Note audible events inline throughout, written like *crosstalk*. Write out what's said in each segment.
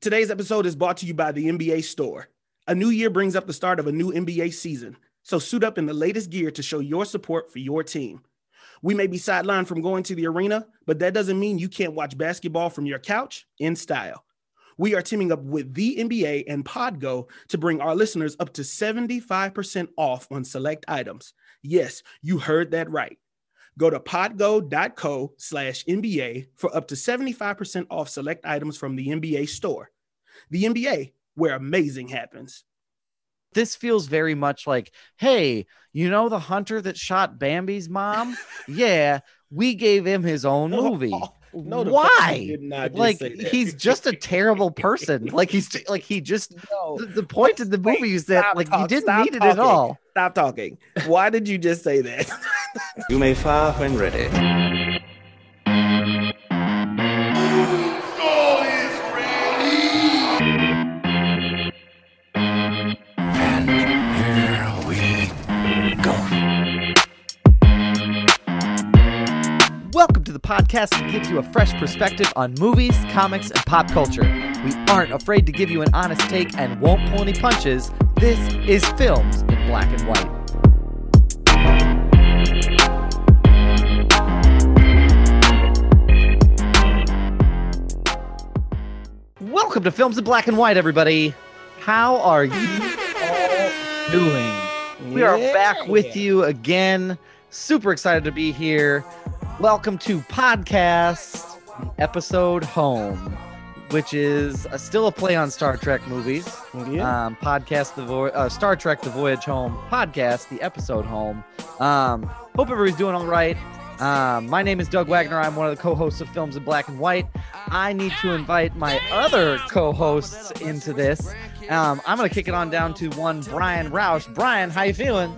Today's episode is brought to you by the NBA Store. A new year brings up the start of a new NBA season, so suit up in the latest gear to show your support for your team. We may be sidelined from going to the arena, but that doesn't mean you can't watch basketball from your couch in style. We are teaming up with the NBA and Podgo to bring our listeners up to 75% off on select items. Yes, you heard that right. Go to podgo.co slash NBA for up to 75% off select items from the NBA store. The NBA, where amazing happens. this feels very much like, hey, you know the hunter that shot Bambi's mom? *laughs* yeah, we gave him his own oh, movie. No, the Why? did not just Like say that. he's just a terrible person. Like he's like he just *laughs* No. the, the point of the Wait, movie is that stop like he talk- didn't stop need it at all. Stop talking. Why did you just say that? You may fire when ready. To the podcast that gives you a fresh perspective on movies, comics, and pop culture. We aren't afraid to give you an honest take and won't pull any punches. This is Films in Black and White. Welcome to Films in Black and White, everybody. How are you all doing? We are back with you again. Super excited to be here. Welcome to podcast episode home, which is uh still a play on Star Trek movies. Yeah. Um, podcast the Vo- uh, Star Trek The Voyage Home podcast, the episode home. Um, hope everybody's doing all right. Um, my name is Doug Wagner. I'm one of the co-hosts of Films in Black and White. I need to invite my other co-hosts into this. Um, I'm gonna kick it on down to one Brian Roush. Brian, how you feeling?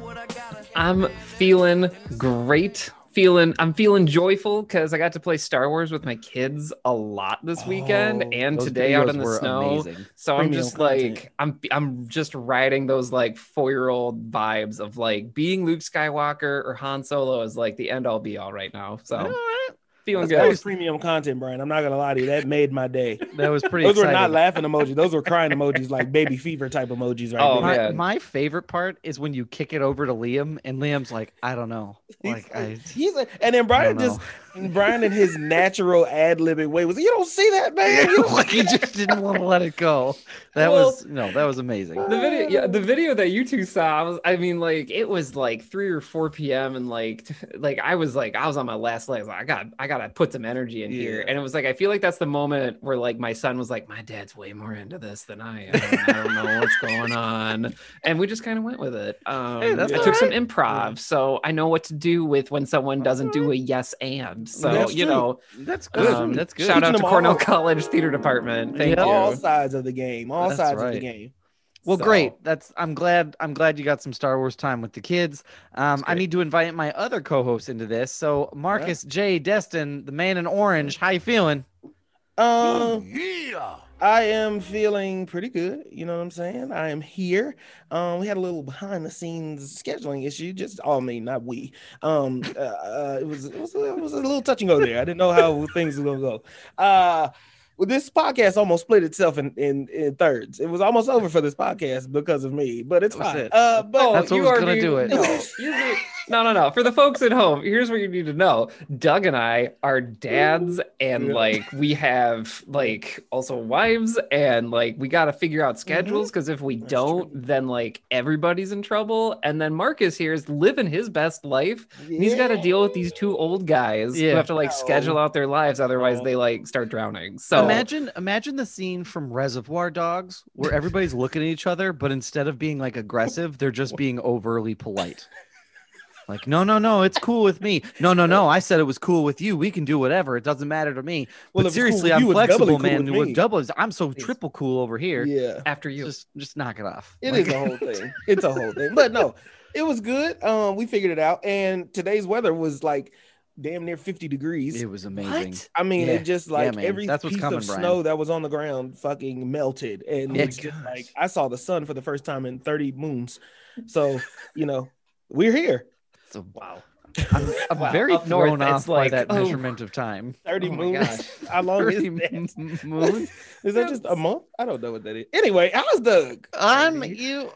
I'm feeling great. Feeling I'm feeling joyful because I got to play Star Wars with my kids a lot this weekend Oh, and today out in the snow. amazing. So I'm just content. like I'm I'm just riding those like four year old vibes of like being Luke Skywalker or Han Solo is like the end all be all right now. So All right. feeling That was premium content, Brian. I'm not gonna lie to you. That made my day. *laughs* That was pretty. Those were not laughing emojis. Those were crying emojis, like baby fever type emojis, right Oh, there. my, man. my favorite part is when you kick it over to Liam and Liam's like, I don't know. Like I He's a, and then Brian just Brian in his natural ad libbing way was you don't see that man. You don't *laughs* like he just didn't want to let it go. That Well- was no, that was amazing. The video, yeah, the video that you two saw, I was, I mean, like it was like three or four p.m. and like, like I was like, I was on my last legs. Like, I got, I gotta put some energy in here, and it was like, I feel like that's the moment where like my son was like, my dad's way more into this than I am. I don't know what's going on, and we just kind of went with it. Um, Hey, that's I all took some right. improv, so I know what to do with when someone doesn't do a yes and. So That's you true. know, That's good. um, That's good. Shout out to Cornell all. College Theater Department. Thank Yeah. you. all sides of the game. All That's sides of the game. Well, So- great. That's I'm glad I'm glad you got some Star Wars time with the kids. Um, I need to invite my other co-hosts into this. So Marcus J. Destin, the man in orange, how you feeling? Um Yeah. I am feeling pretty good. You know what I'm saying? I am here. Um, we had a little behind the scenes scheduling issue. Just, oh, I mean, not we. Um, uh, uh, it was, it was, it was a little touch and go there. I didn't know how things were gonna go. Uh, well, this podcast almost split itself in, in in thirds. It was almost over for this podcast because of me, but it's fine. it. Uh, but Oh, That's what you was are gonna being- do it. No, *laughs* you're being- no, no, no. For the folks at home, here's what you need to know: Doug and I are dads, and Yeah. like we have like also wives, and like we got to figure out schedules because if we That's don't, true. then like everybody's in trouble. And then Marcus here is living his best life. and He's got to deal with these two old guys Yeah. who have to like schedule out their lives, otherwise No. they like start drowning. So Imagine imagine the scene from Reservoir Dogs where everybody's looking at each other, but instead of being like aggressive, they're just being overly polite. Like, no, no, no, it's cool with me. No, no, no, I said it was cool with you. We can do whatever. It doesn't matter to me. Well, but it's cool seriously, I'm you, flexible, cool man. with With double, I'm so triple cool over here. Yeah. after you, Just, just knock it off. It Like- is a whole *laughs* thing. It's a whole thing. But no, it was good. Um, we figured it out, and today's weather was like damn near 50 degrees. It was amazing. What? I mean, Yeah. it just like man. every piece coming, of Brian. snow that was on the ground fucking melted, and Yeah, it's just like I saw the sun for the first time in 30 moons. So you know, we're here. So wow. I'm, I'm Wow, very up north, off it's by like, that oh. measurement of time. 30 Oh moons. *laughs* How long is 30 that? *laughs* moons. Is that just a month? I don't know what that is. Anyway, how's Doug? I'm you.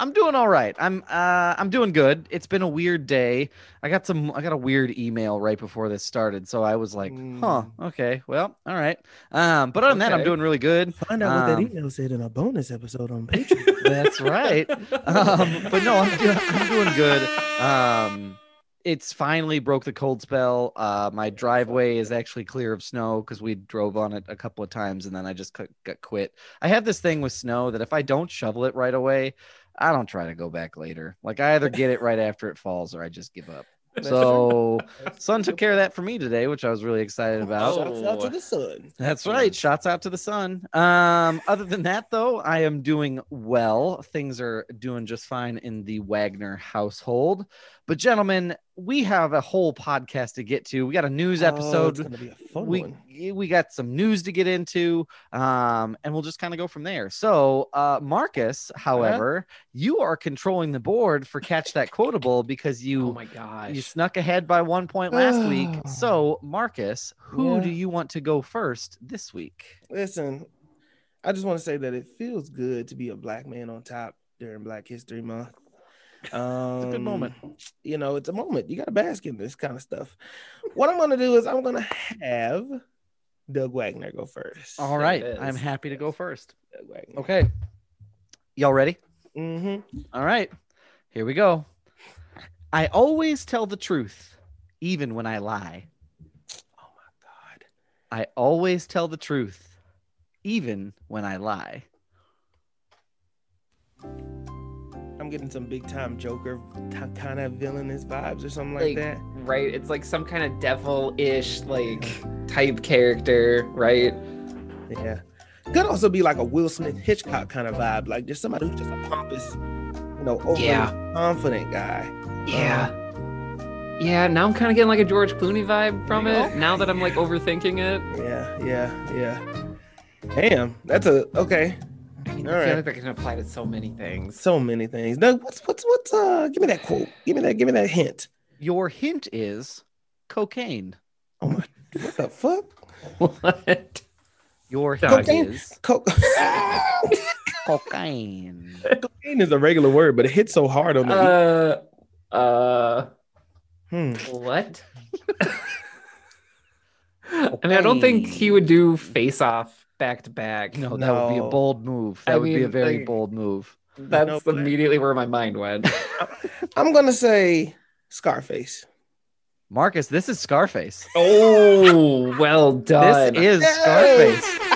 I'm doing all right. I'm uh I'm doing good. It's been a weird day. I got some I got a weird email right before this started, so I was like, huh, okay, well, all right. Um, but other than that, I'm doing really good. Find out what Um, that email said in a bonus episode on *laughs* Patreon. That's right. Um, but no, I'm doing I'm doing good. Um, it's finally broke the cold spell. Uh, my driveway is actually clear of snow because we drove on it a couple of times and then I just got, got quit. I have this thing with snow that if I don't shovel it right away, I don't try to go back later. Like I either get it right after it falls or I just give up. *laughs* So Sun took care of that for me today, which I was really excited about. Shouts out to Oh. the sun. That's right. Shots out to the sun. Um, other than that, though, I am doing well. Things are doing just fine in the Wagner household. But, gentlemen, we have a whole podcast to get to. We got a news Oh, episode. it's be a fun we one. we got some news to get into, um, and we'll just kind of go from there. So, uh, Marcus, however, you are controlling the board for catch that quotable because you oh my gosh. you snuck ahead by one point last *sighs* week. So, Marcus, who Yeah. do you want to go first this week? Listen, I just want to say that it feels good to be a black man on top during Black History Month. Um, a good moment. You know, it's a moment. You got to bask in this kind of stuff. What I'm going to do is I'm going to have Doug Wagner go first. All There right, it I'm happy to go first. Doug Wagner. Okay, y'all ready? Mm-hmm. All right, here we go. I always tell the truth, even when I lie. Oh my God. I always tell the truth, even when I lie. I'm getting some big time Joker t- kind of villainous vibes or something like, Like, that. right? It's like some kind of devil-ish like type character, right? Yeah. Could also be like a Will Smith Hitchcock kind of vibe, like just somebody who's just a pompous, you know, overly Yeah. confident guy. Yeah. Um, yeah, now I'm kind of getting like a George Clooney vibe from it. Now that I'm like overthinking it. Yeah, yeah, yeah. Damn, that's a okay. I mean, All I feel right. like that can apply to so many things. So many things. Doug, what's what's what's uh give me that quote. Give me that, give me that hint. Your hint is cocaine. Oh my what the fuck? *laughs* what? Your hint Cocaine? is Co- *laughs* cocaine. Cocaine is a regular word, but it hits so hard on the Uh, uh, hmm. what? *laughs* I mean, I don't think he would do face off back to back. No, that would be a bold move. That I would be a very like- bold move. That's No, immediately where my mind went. *laughs* I'm gonna say Scarface. Marcus, this is Scarface. oh, well done. This is Yes! Scarface.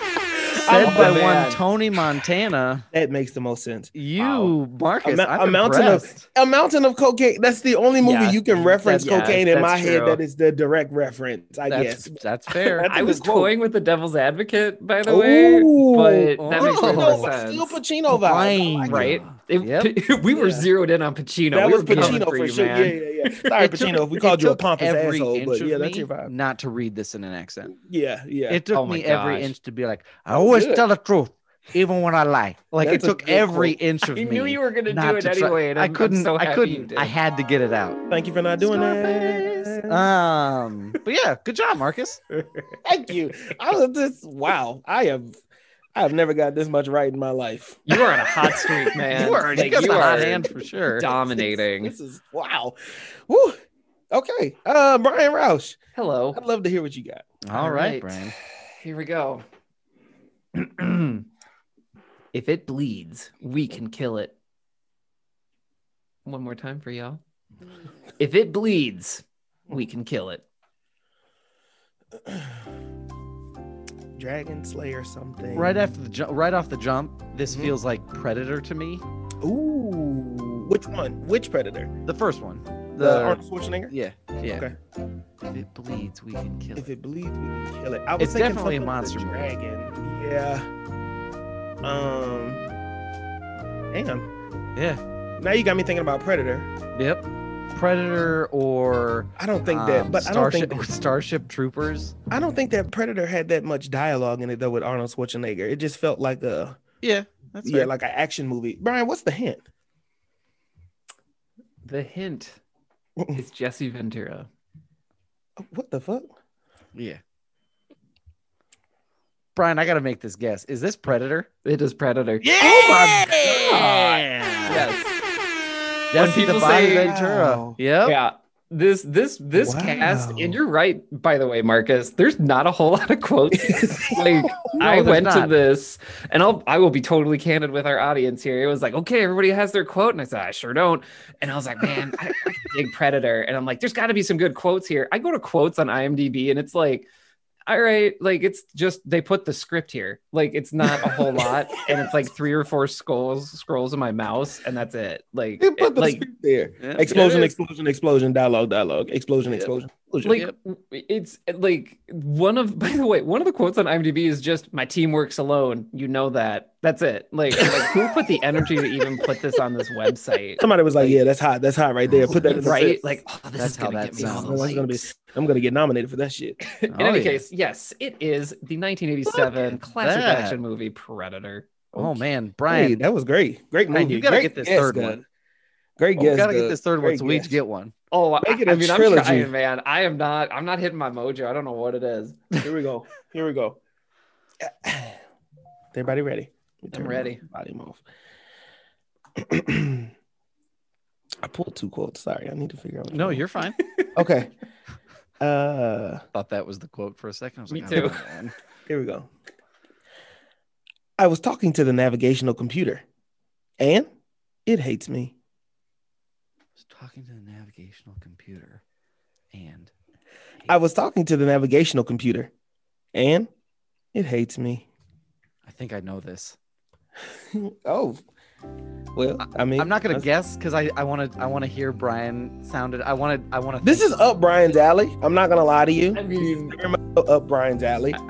Said I'm by a one man. Tony Montana. That makes the most sense. You, Wow. Marcus, A, I'm a mountain of a mountain of cocaine. That's the only movie Yeah, you can reference that's- yeah, cocaine in my that's head that is the direct reference. I That's, guess. that's *laughs* fair. That's a I good was quote. toying with the devil's advocate, by the way, but that makes way Oh. more no, but sense. still Pacino vibe. I like right? It- Yep. *laughs* we were Yeah. zeroed in on Pacino. That we was were Pacino for for you, sure. man. Yeah, yeah, yeah. Sorry, *laughs* It took- Pacino. If we called you a pompous every asshole, inch but of yeah, that's me your vibe. Not to read this in an accent. Yeah, yeah. It took Oh my me every inch to be like, I always good. tell the truth, even when I lie. Like That's it took every quote. inch of I me. knew you were gonna do it to try- anyway, and I I'm, I'm couldn't. so I couldn't. I had to get it out. Thank you for not doing Scarface. that. Um, but yeah, good job, Marcus. *laughs* Thank you. I was just wow. I have I have never got this much right in my life. You are on a hot streak, *laughs* man. you are, Like, you got you a hot are hand for sure. dominating. This is wow. Woo. Okay. Uh Brian Roush. Hello. I'd love to hear what you got. All right, Brian. Here we go. *clears throat* if it bleeds, we can kill it. One more time for y'all. If it bleeds, we can kill it. *clears throat* Dragon Slayer something. Right after the jump, right off the jump, this Mhm. feels like Predator to me. Ooh. Which one? Which predator? The first one. The, The Arnold Schwarzenegger? yeah, yeah. Okay. If it bleeds, we can kill it. If it. bleeds, we can kill it. I was It's definitely a monster movie. Dragon. Yeah. Um. Damn. Yeah. Now you got me thinking about Predator. Yep. Predator or I don't think that, um, but I don't Starship think that, Starship Troopers. I don't think that Predator had that much dialogue in it though with Arnold Schwarzenegger. It just felt like a Yeah, that's yeah, fair. like an action movie. Brian, what's the hint? The hint *laughs* is Jesse Ventura. What the fuck? Yeah. Brian, I got to make this guess. Is this Predator? It is Predator. Yeah. Oh my god. Yes. Yes. Jesse people the say- Ventura. Wow. Yep. Yeah. This this this cast, and you're right, by the way, Marcus. There's not a whole *laughs* lot of quotes. *laughs* like I there's went to this, and I'll I will be totally candid with our audience here. It was like, okay, everybody has their quote, and I said, I sure don't. And I was like, man, I, I dig Predator, and I'm like, there's got to be some good quotes here. I go to quotes on IMDb, and it's like. All right, like it's just they put the script here. Like it's not a whole lot, *laughs* and it's like three or four scrolls scrolls in my mouse, and that's it. Like, They put it- the like script there. Yeah. Explosion, It is. explosion, explosion, dialogue, dialogue, explosion, Yep. explosion, explosion. like Yep. it's eh, like one of *laughs* by the way one of the quotes on imdb is just my team works alone you know that that's it like, *laughs* like who put the energy to even put this on this website Somebody was like, "Yeah, that's hot. That's hot right there. Put that in the right script. like oh, this That's is how gonna that get me all sounds. the That's gonna be- I'm gonna get nominated for that shit." *laughs* in Oh, any yeah. case yes it is the 1987 classic that. action movie predator Oh man, Hey, Brian, that was great. Great movie. Brian, you gotta Great get this third Doug. one. Great we guess. gotta get this third one so we each get one. oh I, Make it I a mean i'm trilogy. trying man i am not i'm not hitting my mojo i don't know what it is Here we go. Here we go. *sighs* Everybody ready? I'm ready. Body Volume off. *clears throat* I pulled two quotes. Sorry, I need to figure out. which No, you're fine. *laughs* okay. Uh, Thought that was the quote for a second. I was Me like, too. oh, *laughs* here we go. I was talking to the navigational computer, and it hates me. I was talking to the navigational computer, and I was talking to the navigational computer, and it hates me. I think I know this. *laughs* oh, well, I mean, I'm not gonna that's- guess because I I want to I want to hear Brian sounded. I want to I want to. This is up Brian's alley. I'm not gonna lie to you. i mean up Brian's alley. *sighs*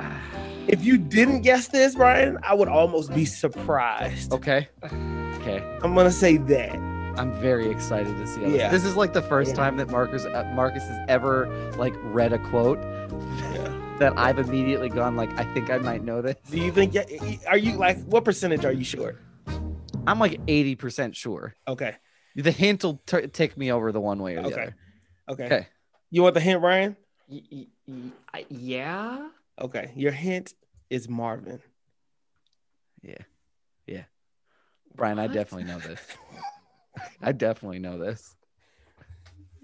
If you didn't guess this, Brian, I would almost be surprised. okay. Okay, I'm gonna say that. I'm very excited to see. How Yeah. this. this is like the first Yeah. time that Marcus uh, Marcus has ever like read a quote *laughs* that I've immediately gone like I think I might know this. Do you think? yeah, Are you like what percentage are you sure? I'm like 80 percent sure. Okay. The hint will t- take me over the one way or the Okay. other. Okay. Okay. You want the hint, Brian? y- y- y- I- yeah Okay. Your hint is Marvin. Yeah. Yeah. Brian, I definitely know this. *laughs* *laughs* I definitely know this.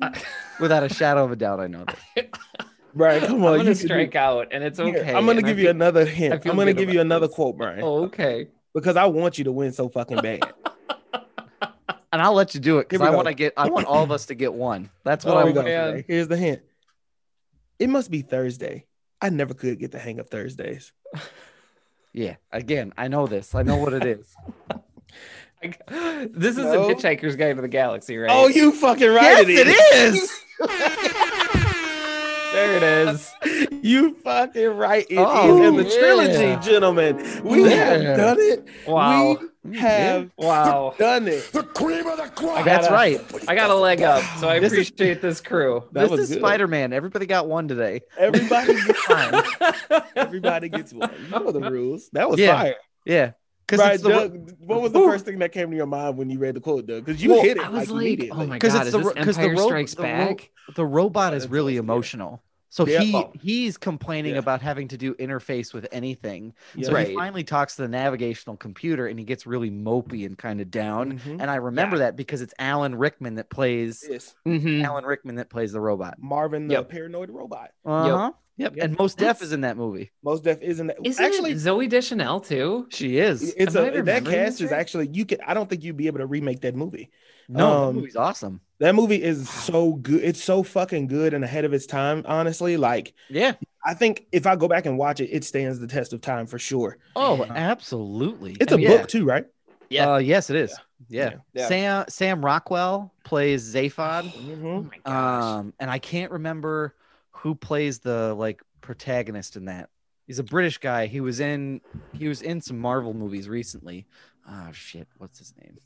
I- *laughs* Without a shadow of a doubt, I know this. *laughs* Brian, come I'm on. gonna you can do- strike out, and it's Here, okay. I'm gonna and I give you feel- another hint. I I'm gonna give you another this. quote, Brian, Oh, okay. because I want you to win so fucking bad. And I'll let you do it because I want to get. I want all of us to get one. That's what Here I we want. go. man. Here's the hint. It must be Thursday. I never could get the hang of Thursdays. Yeah. Again, I know this. I know what it is. Like, *laughs* this is No. a Hitchhiker's Guide to the Galaxy, right? Oh, you fucking right! yes, it is. *laughs* there it is. You fucking right. It is Oh, in the yeah. trilogy, gentlemen. We Yeah. have done it. Wow. We have Wow. done it. The cream of the crop. That's gotta- right. I got a leg up, so I This is- appreciate this crew. That this was is. Spider-Man. Everybody got one today. Everybody gets *laughs* one. Everybody gets one. You know the rules. That was Yeah. fire. Yeah. Because Right, it's Doug, what was the first thing that came to your mind when you read the quote, Doug? Because you Well, hit it I was like, like, immediately. oh my 'Cause god, it's is the this ro- 'cause the Empire ro- Strikes the ro- Back? the robot is really emotional. So Yeah. he he's complaining Yeah. about having to do interface with anything. Yeah. So Right. he finally talks to the navigational computer and he gets really mopey and kind of down. Mhm. And I remember that because it's Alan Rickman that plays Yes. Mhm. Alan Rickman that plays the robot. Marvin, the Yep. paranoid robot. Uh-huh. Yep. Yep. And Mos Def is in that movie. Mos Def isn't that Isn't actually it Zooey Deschanel too? She is. it's Am I a that cast is actually you can I don't think you'd be able to remake that movie. No, that um, movie's awesome. That movie is so good. It's so fucking good and ahead of its time, honestly. Like Yeah. I think if I go back and watch it, it stands the test of time for sure. Oh, Yeah. absolutely. It's I a mean, book too, right? Yeah. Uh, yes, it is. Yeah. Yeah. Sam Sam Rockwell plays Zaphod. Oh Mhm. my gosh. Um, and I can't remember who plays the like protagonist in that. He's a British guy. He was in he was in some Marvel movies recently. Oh shit, what's his name?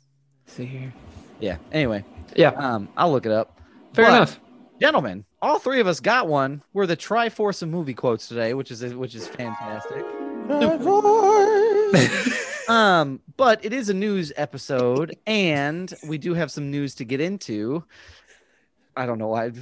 See here. Yeah. Anyway, Yeah. um, I'll look it up. Fair But, enough. Gentlemen, all three of us got one. We're the Triforce of movie quotes today, which is which is fantastic. *laughs* Um, but it is a news episode, and we do have some news to get into. I don't know why.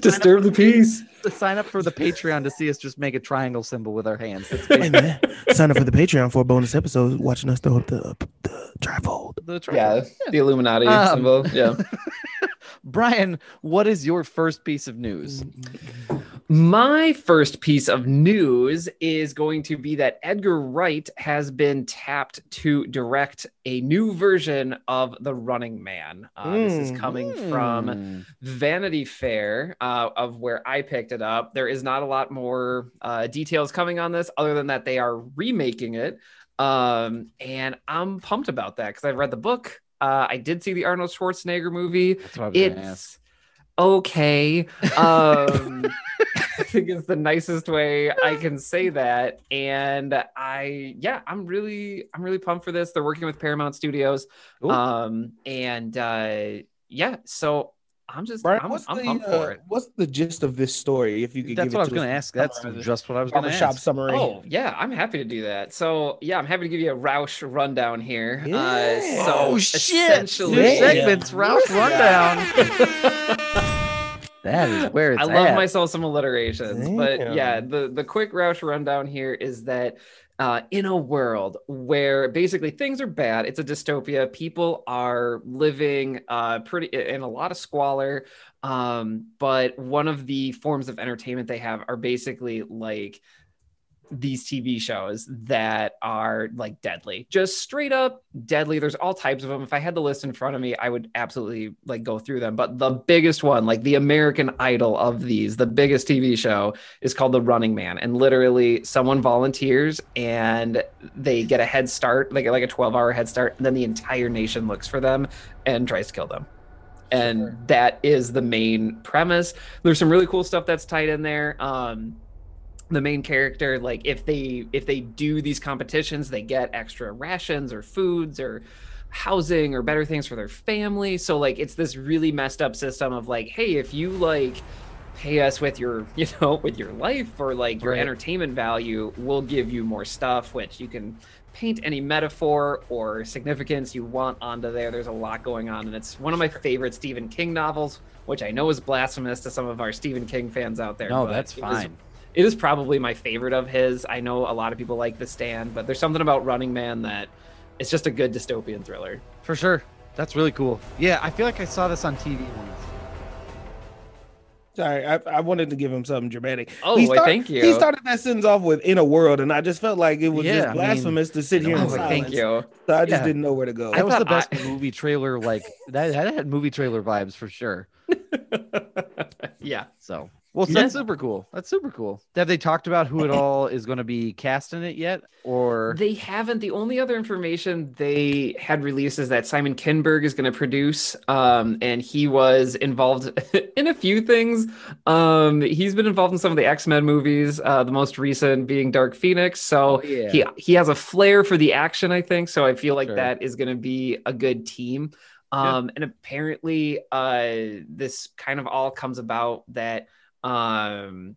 Disturb the peace. Sign up for the Patreon to see us just make a triangle symbol with our hands. That's Hey, man, sign up for the Patreon for a bonus episode watching us throw up the, the trifold. the triangle. Yeah, the Illuminati Um, symbol. Yeah. *laughs* Brian, what is your first piece of news? *laughs* My first piece of news is going to be that Edgar Wright has been tapped to direct a new version of The Running Man. Uh, This is Mm. coming from Hmm. Vanity Fair, uh, of where I picked it up. There is not a lot more uh, details coming on this, other than that they are remaking it. Um, and I'm pumped about that because I've read the book. Uh, I did see the Arnold Schwarzenegger movie. That's what I was. It's okay. Um, *laughs* I think it's the nicest way I can say that. And I, yeah, I'm really, I'm really pumped for this. They're working with Paramount Studios. Ooh. Um, and uh, yeah, so I'm just, Brian, I'm, what's I'm the pumped uh, for it. what's the gist of this story? If you could, give That's give what I it was to going to ask. That's summarize just what I was going to barbershop ask. summary. Oh yeah, I'm happy to do that. So yeah, I'm happy to give you a Roush rundown here. Yeah. Uh, so Oh, shit. essentially, New Yeah. segments, Roush Rundown. *laughs* *laughs* That is *laughs* where it's I love at. myself some alliterations, but yeah, the the quick Roush rundown here is that uh, in a world where basically things are bad, it's a dystopia. People are living uh, pretty in a lot of squalor, um, but one of the forms of entertainment they have are basically like these TV shows that are like deadly, just straight up deadly. There's all types of them. If I had the list in front of me, I would absolutely like go through them. But the biggest one, like the American Idol of these, the biggest TV show is called The Running Man. And literally, someone volunteers and they get a head start, like like a 12 hour head start, and then the entire nation looks for them and tries to kill them. And that is the main premise. There's some really cool stuff that's tied in there. Um, the main character like if they if they do these competitions they get extra rations or foods or housing or better things for their family so like it's this really messed up system of like hey if you like pay us with your *laughs* you know with your life or like your Right. entertainment value we'll give you more stuff which you can paint any metaphor or significance you want onto there there's a lot going on and it's one of my favorite stephen king novels which i know is blasphemous to some of our stephen king fans out there No, that's fine. It is probably my favorite of his. I know a lot of people like The Stand, but there's something about Running Man that it's just a good dystopian thriller. For sure. That's really cool. Yeah, I feel like I saw this on TV once. Sorry, I, I wanted to give him something dramatic. Oh, He why, start- thank you. He started that sentence off with "in a world," and I just felt like it was Yeah, I just mean, blasphemous to sit here oh, in silence. thank you. So I just Yeah. didn't know where to go. That was the best I- movie trailer. Like that, that had movie trailer vibes for sure. *laughs* yeah. So, well, Yeah. that's super cool. That's super cool. Have they talked about who it all is going to be cast in it yet? Or They haven't. The only other information they had released is that Simon Kinberg is going to produce, um, and he was involved *laughs* in a few things. Um, he's been involved in some of the X Men movies, uh, the most recent being Dark Phoenix. So Oh, yeah. he he has a flair for the action, I think. So I feel like Sure. that is going to be a good team. Yeah. Um, and apparently, uh, this kind of all comes about that um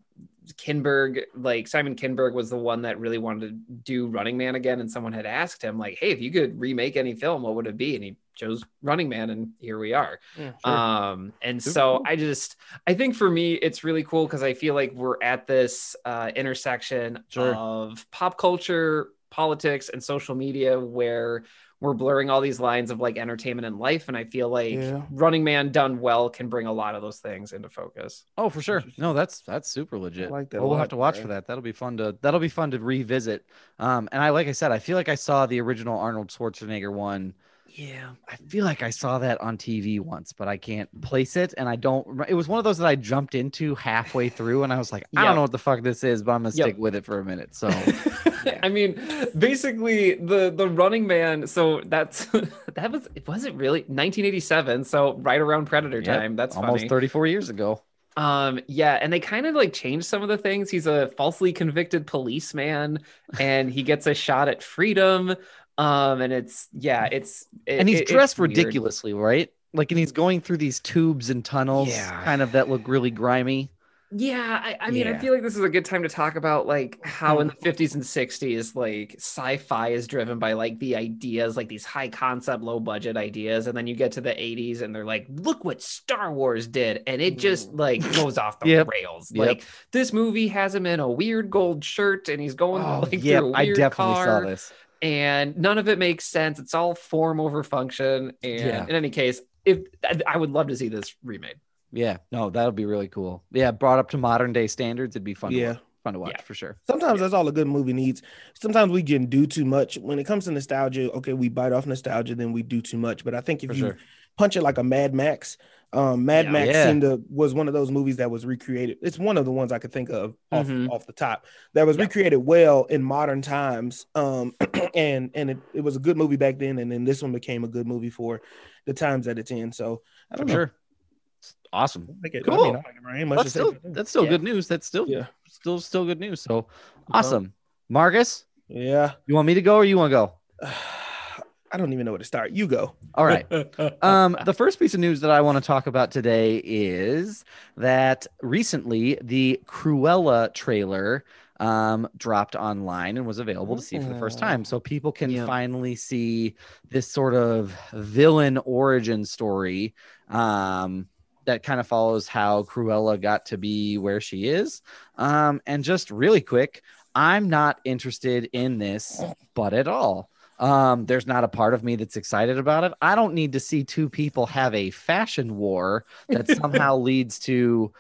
Kinberg, like Simon Kinberg was the one that really wanted to do Running Man again. And someone had asked him, like, hey, if you could remake any film, what would it be? And he chose Running Man, and here we are. Um, and so. I just I think for me it's really cool because I feel like we're at this uh intersection Sure. of pop culture, politics, and social media where we're blurring all these lines of like entertainment and life. And I feel like Yeah. Running Man done well can bring a lot of those things into focus. oh, for sure. No, that's that's super legit. I like that Well, we'll lot, have to watch Brian. for that. That'll be fun to that'll be fun to revisit. Um, and I like I said, I feel like I saw the original Arnold Schwarzenegger one. Yeah. I feel like I saw that on TV once, but I can't place it, and I don't. It was one of those that I jumped into halfway through, and I was like, I Yep. don't know what the fuck this is, but I'm gonna Yep. stick with it for a minute. So *laughs* *laughs* I mean, basically the the Running Man. So that's *laughs* that was it was it really 1987? So right around Predator Yep, time. That's almost funny. 34 years ago. Um, yeah, and they kind of like changed some of the things. He's a falsely convicted policeman, and he gets a shot at freedom. Um, and it's yeah, it's it- and he's it- dressed ridiculously, right? Like, and he's going through these tubes and tunnels, Yeah. kind of that look really grimy. Yeah, I, I mean, I feel like this is a good time to talk about like how in mm-hmm. the 50s and 60s, like sci-fi is driven by like the ideas, like these high concept, low budget ideas, and then you get to the 80s and they're like, look what Star Wars did, and it just mm. like goes off the Yep. rails. Yep. Like this movie has him in a weird gold shirt and he's going Oh, like yeah, I definitely car, saw this. and none of it makes sense. It's all form over function. And Yeah. in any case, if I, I would love to see this remade. Yeah, no, that'll be really cool. Yeah, brought up to modern day standards, it'd be fun. Yeah. to watch, fun to watch Yeah. for sure. Sometimes that's all a good movie needs. Sometimes we can do too much. When it comes to nostalgia, okay, we bite off nostalgia, then we do too much. But I think if For you sure. punch it like a Mad Max, um, Mad Yeah. Max Yeah. seemed to was one of those movies that was recreated. It's one of the ones I could think of off, Mm-hmm. Mhm. off the top that was Yeah. recreated well in modern times. Um, *clears throat* and and it, it was a good movie back then, and then this one became a good movie for the times that it's in. So I For don't know. sure. It's awesome. I it- Cool. I mean, I like it, right? That's still that's still Yeah. good news. That's still Yeah. still still good news. So awesome. Marcus, yeah. you want me to go or you want to go? *sighs* I don't even know where to start. You go. All right. *laughs* Um, the first piece of news that I want to talk about today is that recently the Cruella trailer um, dropped online and was available to see for the first time. So people can Yeah. finally see this sort of villain origin story um, that kind of follows how Cruella got to be where she is. Um, and just really quick, I'm not interested in this, but at all. Um, there's not a part of me that's excited about it. I don't need to see two people have a fashion war that *laughs* somehow leads to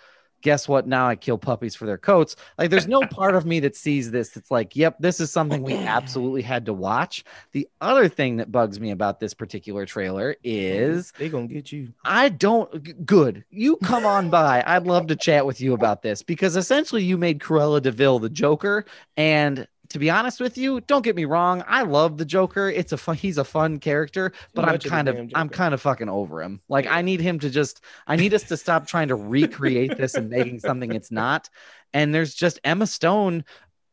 guess what? Now I kill puppies for their coats. Like, there's no *laughs* part of me that sees this that's like, yep, this is something we absolutely had to watch. The other thing that bugs me about this particular trailer is they gonna get you. I don't. Good. You come on *laughs* by. I'd love to chat with you about this because essentially you made Cruella de Vil the Joker, and to be honest with you, don't get me wrong. I love the Joker. It's a fun. He's a fun character, but I'm kind of I'm kind of fucking over him. Like I need him to just. I need us to stop trying to recreate this and making something it's not. And there's just Emma Stone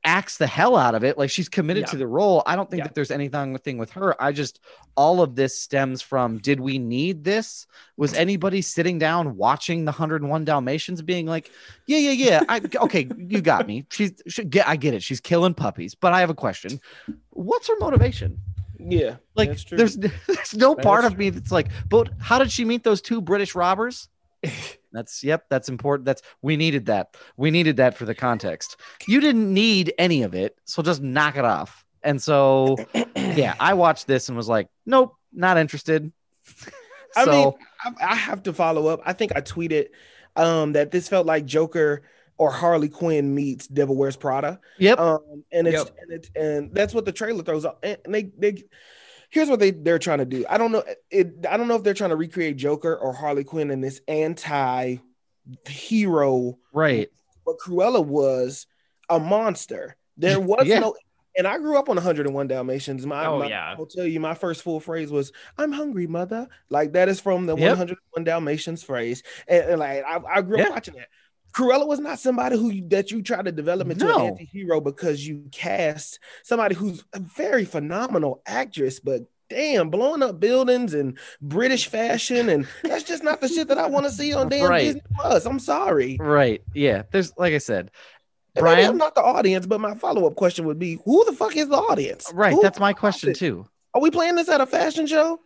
acts the hell out of it. Like she's committed Yeah. to the role. I don't think Yeah. that there's anything thing with her. I just all of this stems from did we need this? Was anybody sitting down watching the 101 Dalmatians being like, yeah, yeah, yeah. I *laughs* okay, you got me. She's she, get I get it. She's killing puppies. But I have a question. What's her motivation? Yeah, Like there's *laughs* there's no That part of me that's like, but how did she meet those two British robbers? *laughs* That's yep, that's important. That's we needed that. We needed that for the context. You didn't need any of it, so just knock it off. And so *clears throat* yeah, I watched this and was like, nope, not interested. *laughs* I so mean, I, I have to follow up. I think I tweeted um, that this felt like Joker or Harley Quinn meets Devil Wears Prada. yep, Um, and it's Yep. and it's and that's what the trailer throws up. And they they here's what they they're trying to do. I don't know it. I don't know if they're trying to recreate Joker or Harley Quinn in this anti hero. right. But Cruella was a monster. There *laughs* was Yeah. no. And I grew up on 101 Dalmatians. My, Oh, my- yeah. I'll tell you, my first full phrase was "I'm hungry, mother." Like that is from the Yep. 101 Dalmatians phrase, and, and like I, I grew up Yeah. watching that. Cruella was not somebody who you- that you try to develop into No. an anti-hero because you cast somebody who's a very phenomenal actress, but damn, blowing up buildings and British fashion, and that's just not the shit that I want to see on damn Right. Disney Plus. I'm sorry. Right. Yeah. There's like I said, And maybe I'm not the audience, but my follow-up question would be, who the fuck is the audience? Right. Who- That's my question too. Are we playing this at a fashion show?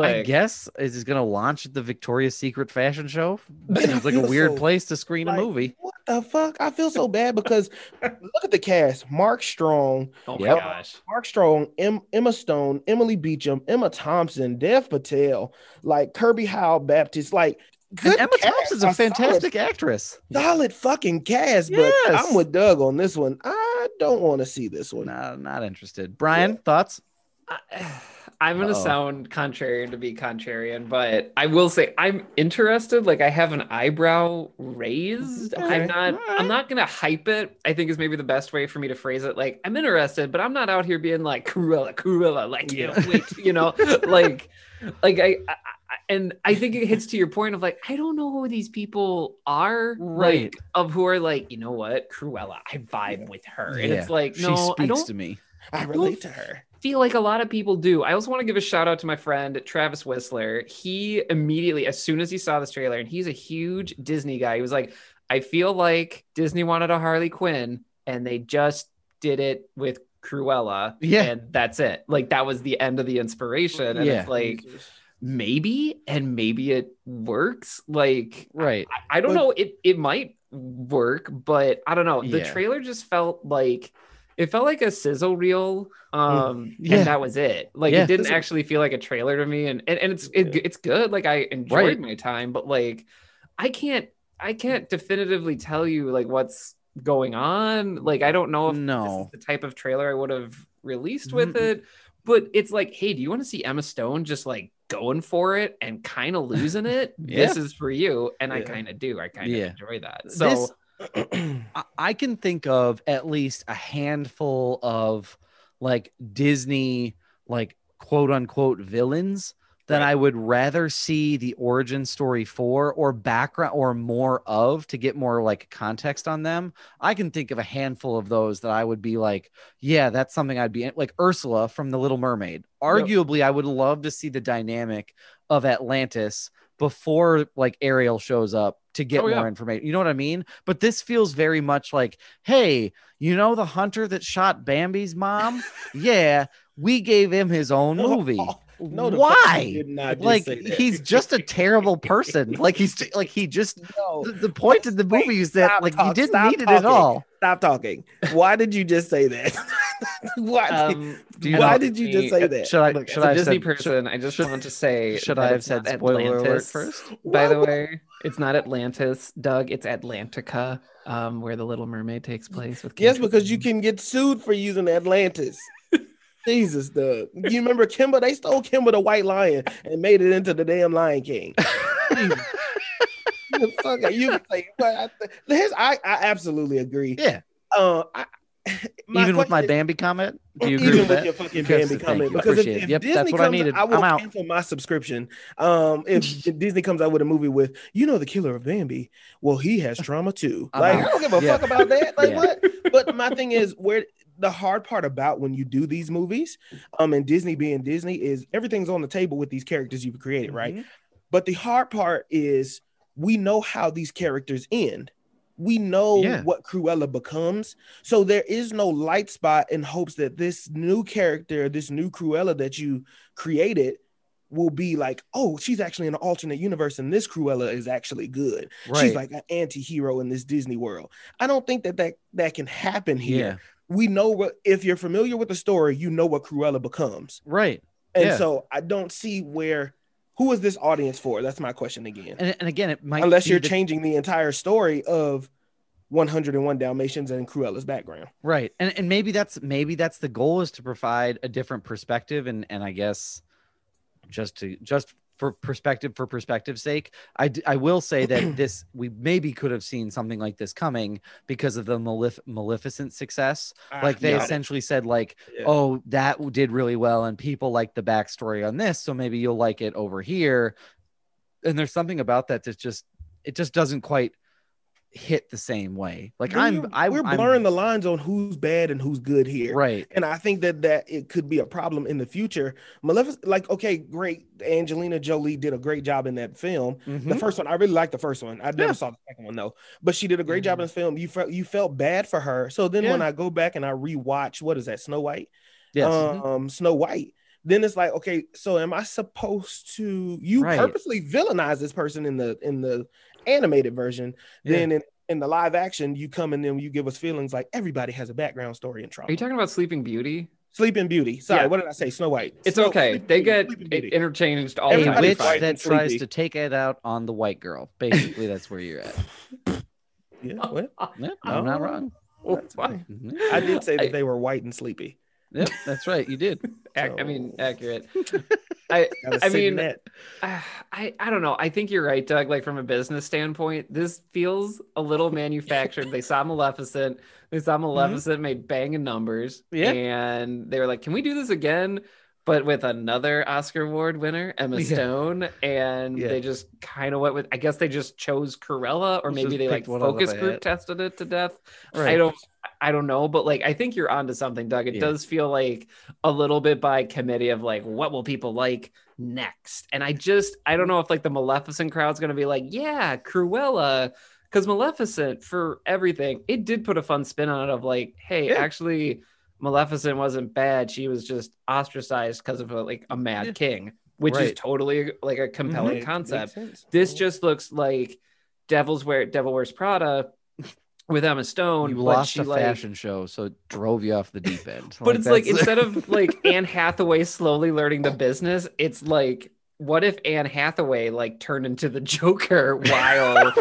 I guess is it going to launch at the Victoria's Secret fashion show? *laughs* I Seems like a weird so- place to screen like, a movie. What the fuck? I feel so bad because look at the cast: Mark Strong, oh Yep. my gosh. Mark Strong, em- Emma Stone, Emily Beecham, Emma Thompson, Dev Patel, like Kirby Howell-Baptiste, like. And good Emma cast, Thompson's a solid- fantastic actress. solid, fucking cast. But I'm with Doug on this one. I don't want to see this one. No, not interested. Brian, thoughts? I- I'm gonna Uh-oh. sound contrarian to be contrarian, but I will say I'm interested. Like I have an eyebrow raised. Okay, I'm not. alright. I'm not gonna hype it. I think is maybe the best way for me to phrase it. Like I'm interested, but I'm not out here being like Cruella, Cruella. Like you know, wait, you know, *laughs* like, like I, I, and I think it hits to your point of like I don't know who these people are. Right. Like of who are like you know what Cruella. I vibe with her, and Yeah, it's like she no, I don't to me. I relate to her. Feel like a lot of people do. I also want to give a shout out to my friend Travis Whistler. He immediately, as soon as he saw this trailer, and he's a huge Disney guy, he was like, I feel like Disney wanted a Harley Quinn and they just did it with Cruella. Yeah. And that's it. Like that was the end of the inspiration. And Yeah. it's like maybe and maybe it works. Like Right. I, I don't But- know. It it might work, but I don't know. The Yeah. trailer just felt like it felt like a sizzle reel. Um Yeah. and that was it. Like Yeah. it didn't actually feel like a trailer to me. And and, and it's it, it's good. Like I enjoyed Right. my time, but like I can't I can't definitively tell you like what's going on. Like I don't know if this No. is the type of trailer I would have released with Mm-mm. it. But it's like, hey, do you want to see Emma Stone just like going for it and kind of losing it? *laughs* Yeah. This is for you. And I kind of do. I kind of enjoy that. So This- I- can think of at least a handful of like Disney, like quote unquote villains that Right. I would rather see the origin story for or background or more of to get more like context on them. I can think of a handful of those that I would be like, yeah, that's something I'd be like Ursula from The Little Mermaid. Arguably, I would love to see the dynamic of Atlantis before like Ariel shows up to get Oh, yeah. more information. You know what I mean? But this feels very much like, hey, you know the hunter that shot Bambi's mom? *laughs* yeah, we gave him his own movie. No, Why? *laughs* just Like say he's just a terrible person. Like he's like he just *laughs* No. the, the point of the movie is that stop like talk- didn't need it at all. Stop talking. Why did you just say that? *laughs* Why? um, Do you why did you just say that? Should I Look, should as a I Disney said, person, I just should- want to *laughs* say should I have said not spoiler alert Atlantis. first? By the way, it's not Atlantis, Doug. It's Atlantica, um, where the Little Mermaid takes place. With Yes, King because you can get sued for using Atlantis. *laughs* Jesus, Doug. You remember Kimba? They stole Kimba the White Lion and made it into the damn Lion King. Jesus. The fuck are you say, but I, here's, I, I absolutely agree. Yeah, Uh, I, even with my Bambi comment, do you agree even with with that? your fucking Bambi comment because if, if Yep, Disney that's what I comes, needed. I will I'm out. cancel my subscription. Um, if Disney comes out with a movie with you know the killer of Bambi, well he has trauma too. I'm like out. I don't give a Yeah. fuck about that. Like Yeah. what? But my thing is where the hard part about when you do these movies, um, and Disney being Disney is everything's on the table with these characters you've created, right? Mhm. But the hard part is we know how these characters end. We know Yeah. what Cruella becomes. So there is no light spot in hopes that this new character, this new Cruella that you created, will be like, oh, she's actually in an alternate universe, and this Cruella is actually good. Right. She's like an anti-hero in this Disney world. I don't think that that, that can happen here. yeah, We know what if you're familiar with the story, you know what Cruella becomes. right. And Yeah. so I don't see where who is this audience for? That's my question again. And, and again, it might Unless you're the- changing the entire story of 101 Dalmatians and Cruella's background. right and and maybe that's maybe that's the goal is to provide a different perspective and and i guess just to just for perspective for perspective's sake i d- i will say that *clears throat* this we maybe could have seen something like this coming because of the malef- maleficent success ah, like they Yeah. essentially said like Yeah. oh that did really well and people like the backstory on this so maybe you'll like it over here and there's something about that that just it just doesn't quite hit the same way like i'm I, we're I'm- blurring the lines on who's bad and who's good here. right And I think that that it could be a problem in the future. Maleficent, like, okay, great. Angelina Jolie did a great job in that film. The Mhm. first one, I really liked the first one. I never Yeah. saw the second one though, but she did a great job in this film. You felt you felt bad for her. So then when I go back and I rewatch, what is that, Snow White? yes mhm. um Snow White. Then it's like, okay, so am I supposed to you Right. purposely villainize this person in the in the animated version? Yeah. Then in, in the live action, you come and then you give us feelings like everybody has a background story in trauma. Are you talking about Sleeping Beauty? Sleeping Beauty. Sorry, Yeah. what did I say? Snow White. It's Snow- okay. Sleeping They Beauty, get it interchanged all the Everybody time. witch that tries sleepy. to take it out on the white girl. Basically, that's where you're at. Yeah, what? Yeah, I'm not wrong. That's fine. I did say that they were white and sleepy. Yep, that's right. You did. *laughs* Ac- I mean, accurate. *laughs* I I mean, that. Ah, I I don't know. I think you're right, Doug. Like from a business standpoint, this feels a little manufactured. they saw Maleficent. They saw Maleficent made banging numbers. Mm-hmm. Yeah. And they were like, "Can we do this again?" But with another Oscar Award winner, Emma Yeah. Stone, and Yeah. they just kind of went with. I guess they just chose Cruella, or maybe they like one focus group hat. tested it to death. I Right. don't I don't know, but like I think you're onto something, Doug. It Yeah. does feel like a little bit by committee of like what will people like next? And I just I don't know if like the Maleficent crowd's gonna be like, yeah, Cruella, because Maleficent for everything, it did put a fun spin on it of like, hey, Yeah. actually, Maleficent wasn't bad. She was just ostracized because of a, like a mad Yeah. king, which is totally like a mm-hmm. compelling Makes- concept. This mm-hmm. just looks like Devil's Wear Devil Wears Prada with Emma Stone. You but lost she, a like- fashion show, so it drove you off the deep end. *laughs* but it's like instead of *laughs* like Anne Hathaway slowly learning the business, it's like what if Anne Hathaway like turned into the Joker *laughs* while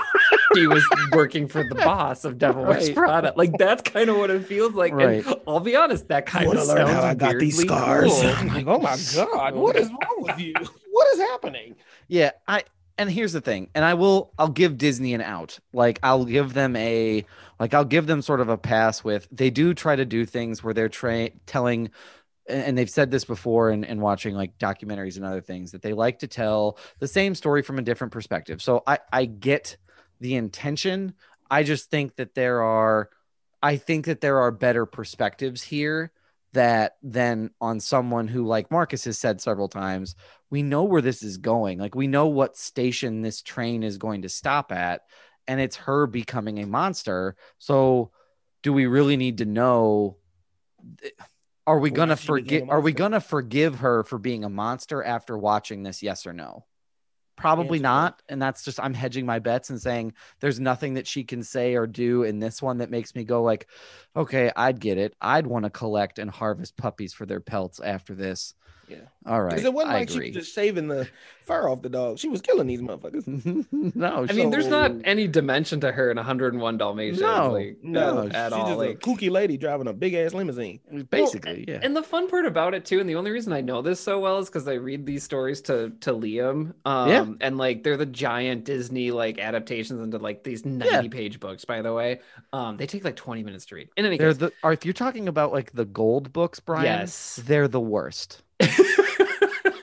she was working for the boss of Devil Wears Right. Prada? Like that's kind of what it feels like. Right. And I'll be honest, that I kind want of to learn sounds how I got these scars. cool. I'm like, oh my god, what is wrong with you? What is happening? Yeah, I and here's the thing, and I will I'll give Disney an out. Like I'll give them a like I'll give them sort of a pass with they do try to do things where they're tra- telling and they've said this before in, in watching like documentaries and other things that they like to tell the same story from a different perspective. So I I get the intention. I just think that there are I think that there are better perspectives here that than on someone who like Marcus has said several times we know where this is going. Like we know what station this train is going to stop at, and it's her becoming a monster. So, do we really need to know? Are we Why gonna forgive? Are we gonna forgive her for being a monster after watching this? Yes or no? Probably not. And that's just I'm hedging my bets and saying there's nothing that she can say or do in this one that makes me go like, okay, I'd get it. I'd want to collect and harvest puppies for their pelts after this. Yeah. All right. Because it wasn't I like agree. she was just shaving the fur off the dog. She was killing these motherfuckers. *laughs* no, I mean, there's not any dimension to her in 101 Dalmatians. No, like, No, at she's all. just Like, a kooky lady driving a big ass limousine. basically, yeah. And the fun part about it too, and the only reason I know this so well is because I read these stories to to Liam. Um Yeah. and like they're the giant Disney like adaptations into like these 90 page books, by the way. Um, they take like 20 minutes to read. In any They're case, the are you're talking about like the gold books, Brian? Yes. They're the worst.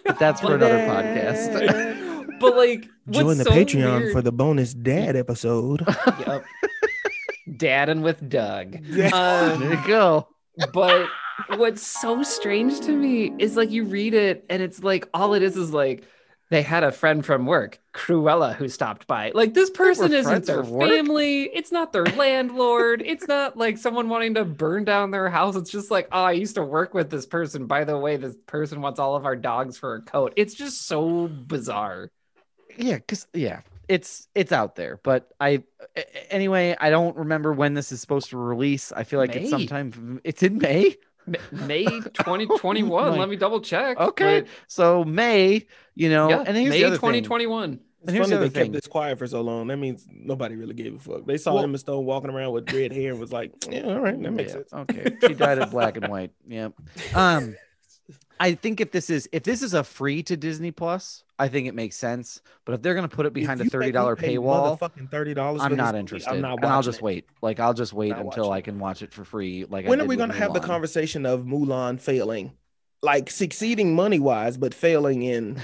But that's for another podcast. but like Join the so Patreon weird- for the bonus dad episode. Yep. and with Doug. Yeah. Um, there you *laughs* go. but what's so strange to me is like you read it and it's like all it is is like they had a friend from work, Cruella, who stopped by. Like this person isn't their family. It's not their landlord. It's not like someone wanting to burn down their house. It's just like, oh, I used to work with this person. By the way, this person wants all of our dogs for a coat. It's just so bizarre. Yeah, because yeah, it's it's out there. But I anyway, I don't remember when this is supposed to release. I feel like May. it's sometime. It's in May. M- May 2021. *laughs* Let me double check. Okay, But, so May. You know, yeah, and here's May the other thing. 2021. And It's here's funny the they thing. kept this quiet for so long. That means nobody really gave a fuck. They saw Well- Emma Stone walking around with red hair and was like, "Yeah, all right, that makes Yeah, sense." Okay, *laughs* she died in black and white. Yep. Um, I think if this is if this is a free to Disney Plus, I think it makes sense. But if they're gonna put it behind If a thirty dollar paywall, motherfucking thirty dollars. I'm not interested. I'm not and I'll just it. wait. Like I'll just wait Not until watching I can watch it for free. Like I When are we gonna have the conversation of Mulan failing, like succeeding money wise, but failing in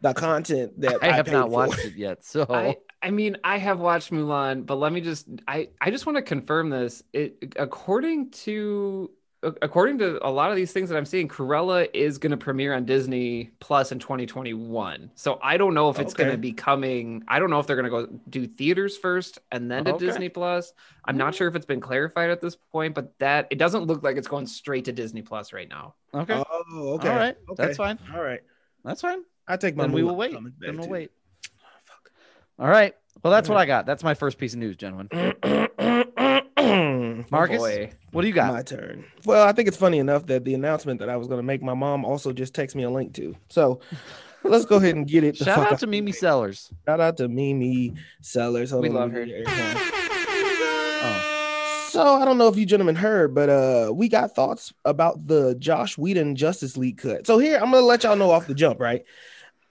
the content that I have not for? watched it yet, *laughs* so I, I mean, I have watched Mulan, but let me just I I just want to confirm this. It according to according to a lot of these things that I'm seeing, Cruella is going to premiere on Disney Plus in 2021. So I don't know if it's going to be coming. I don't know if they're going to go do theaters first and then to Okay. Disney Plus. I'm not sure if it's been clarified at this point, but that it doesn't look like it's going straight to Disney Plus right now. okay, Oh, okay. all right, Okay. that's fine. All right. That's fine. I take my. Then we will wait. Then we'll too. wait. Oh, all right. Well, that's what I got. That's my first piece of news, gentlemen. *clears throat* *clears throat* Marcus, Oh boy. what do you got? My turn. Well, I think it's funny enough that the announcement that I was going to make, my mom also just texted me a link to. So *laughs* let's go ahead and get it. Shout fuck out to Mimi Sellers. Shout out to Mimi Sellers. Hold We on, love her. get your airtime. Oh, So I don't know if you gentlemen heard, but uh, we got thoughts about the Josh Whedon Justice League cut. So here, I'm gonna let y'all know off the jump, right?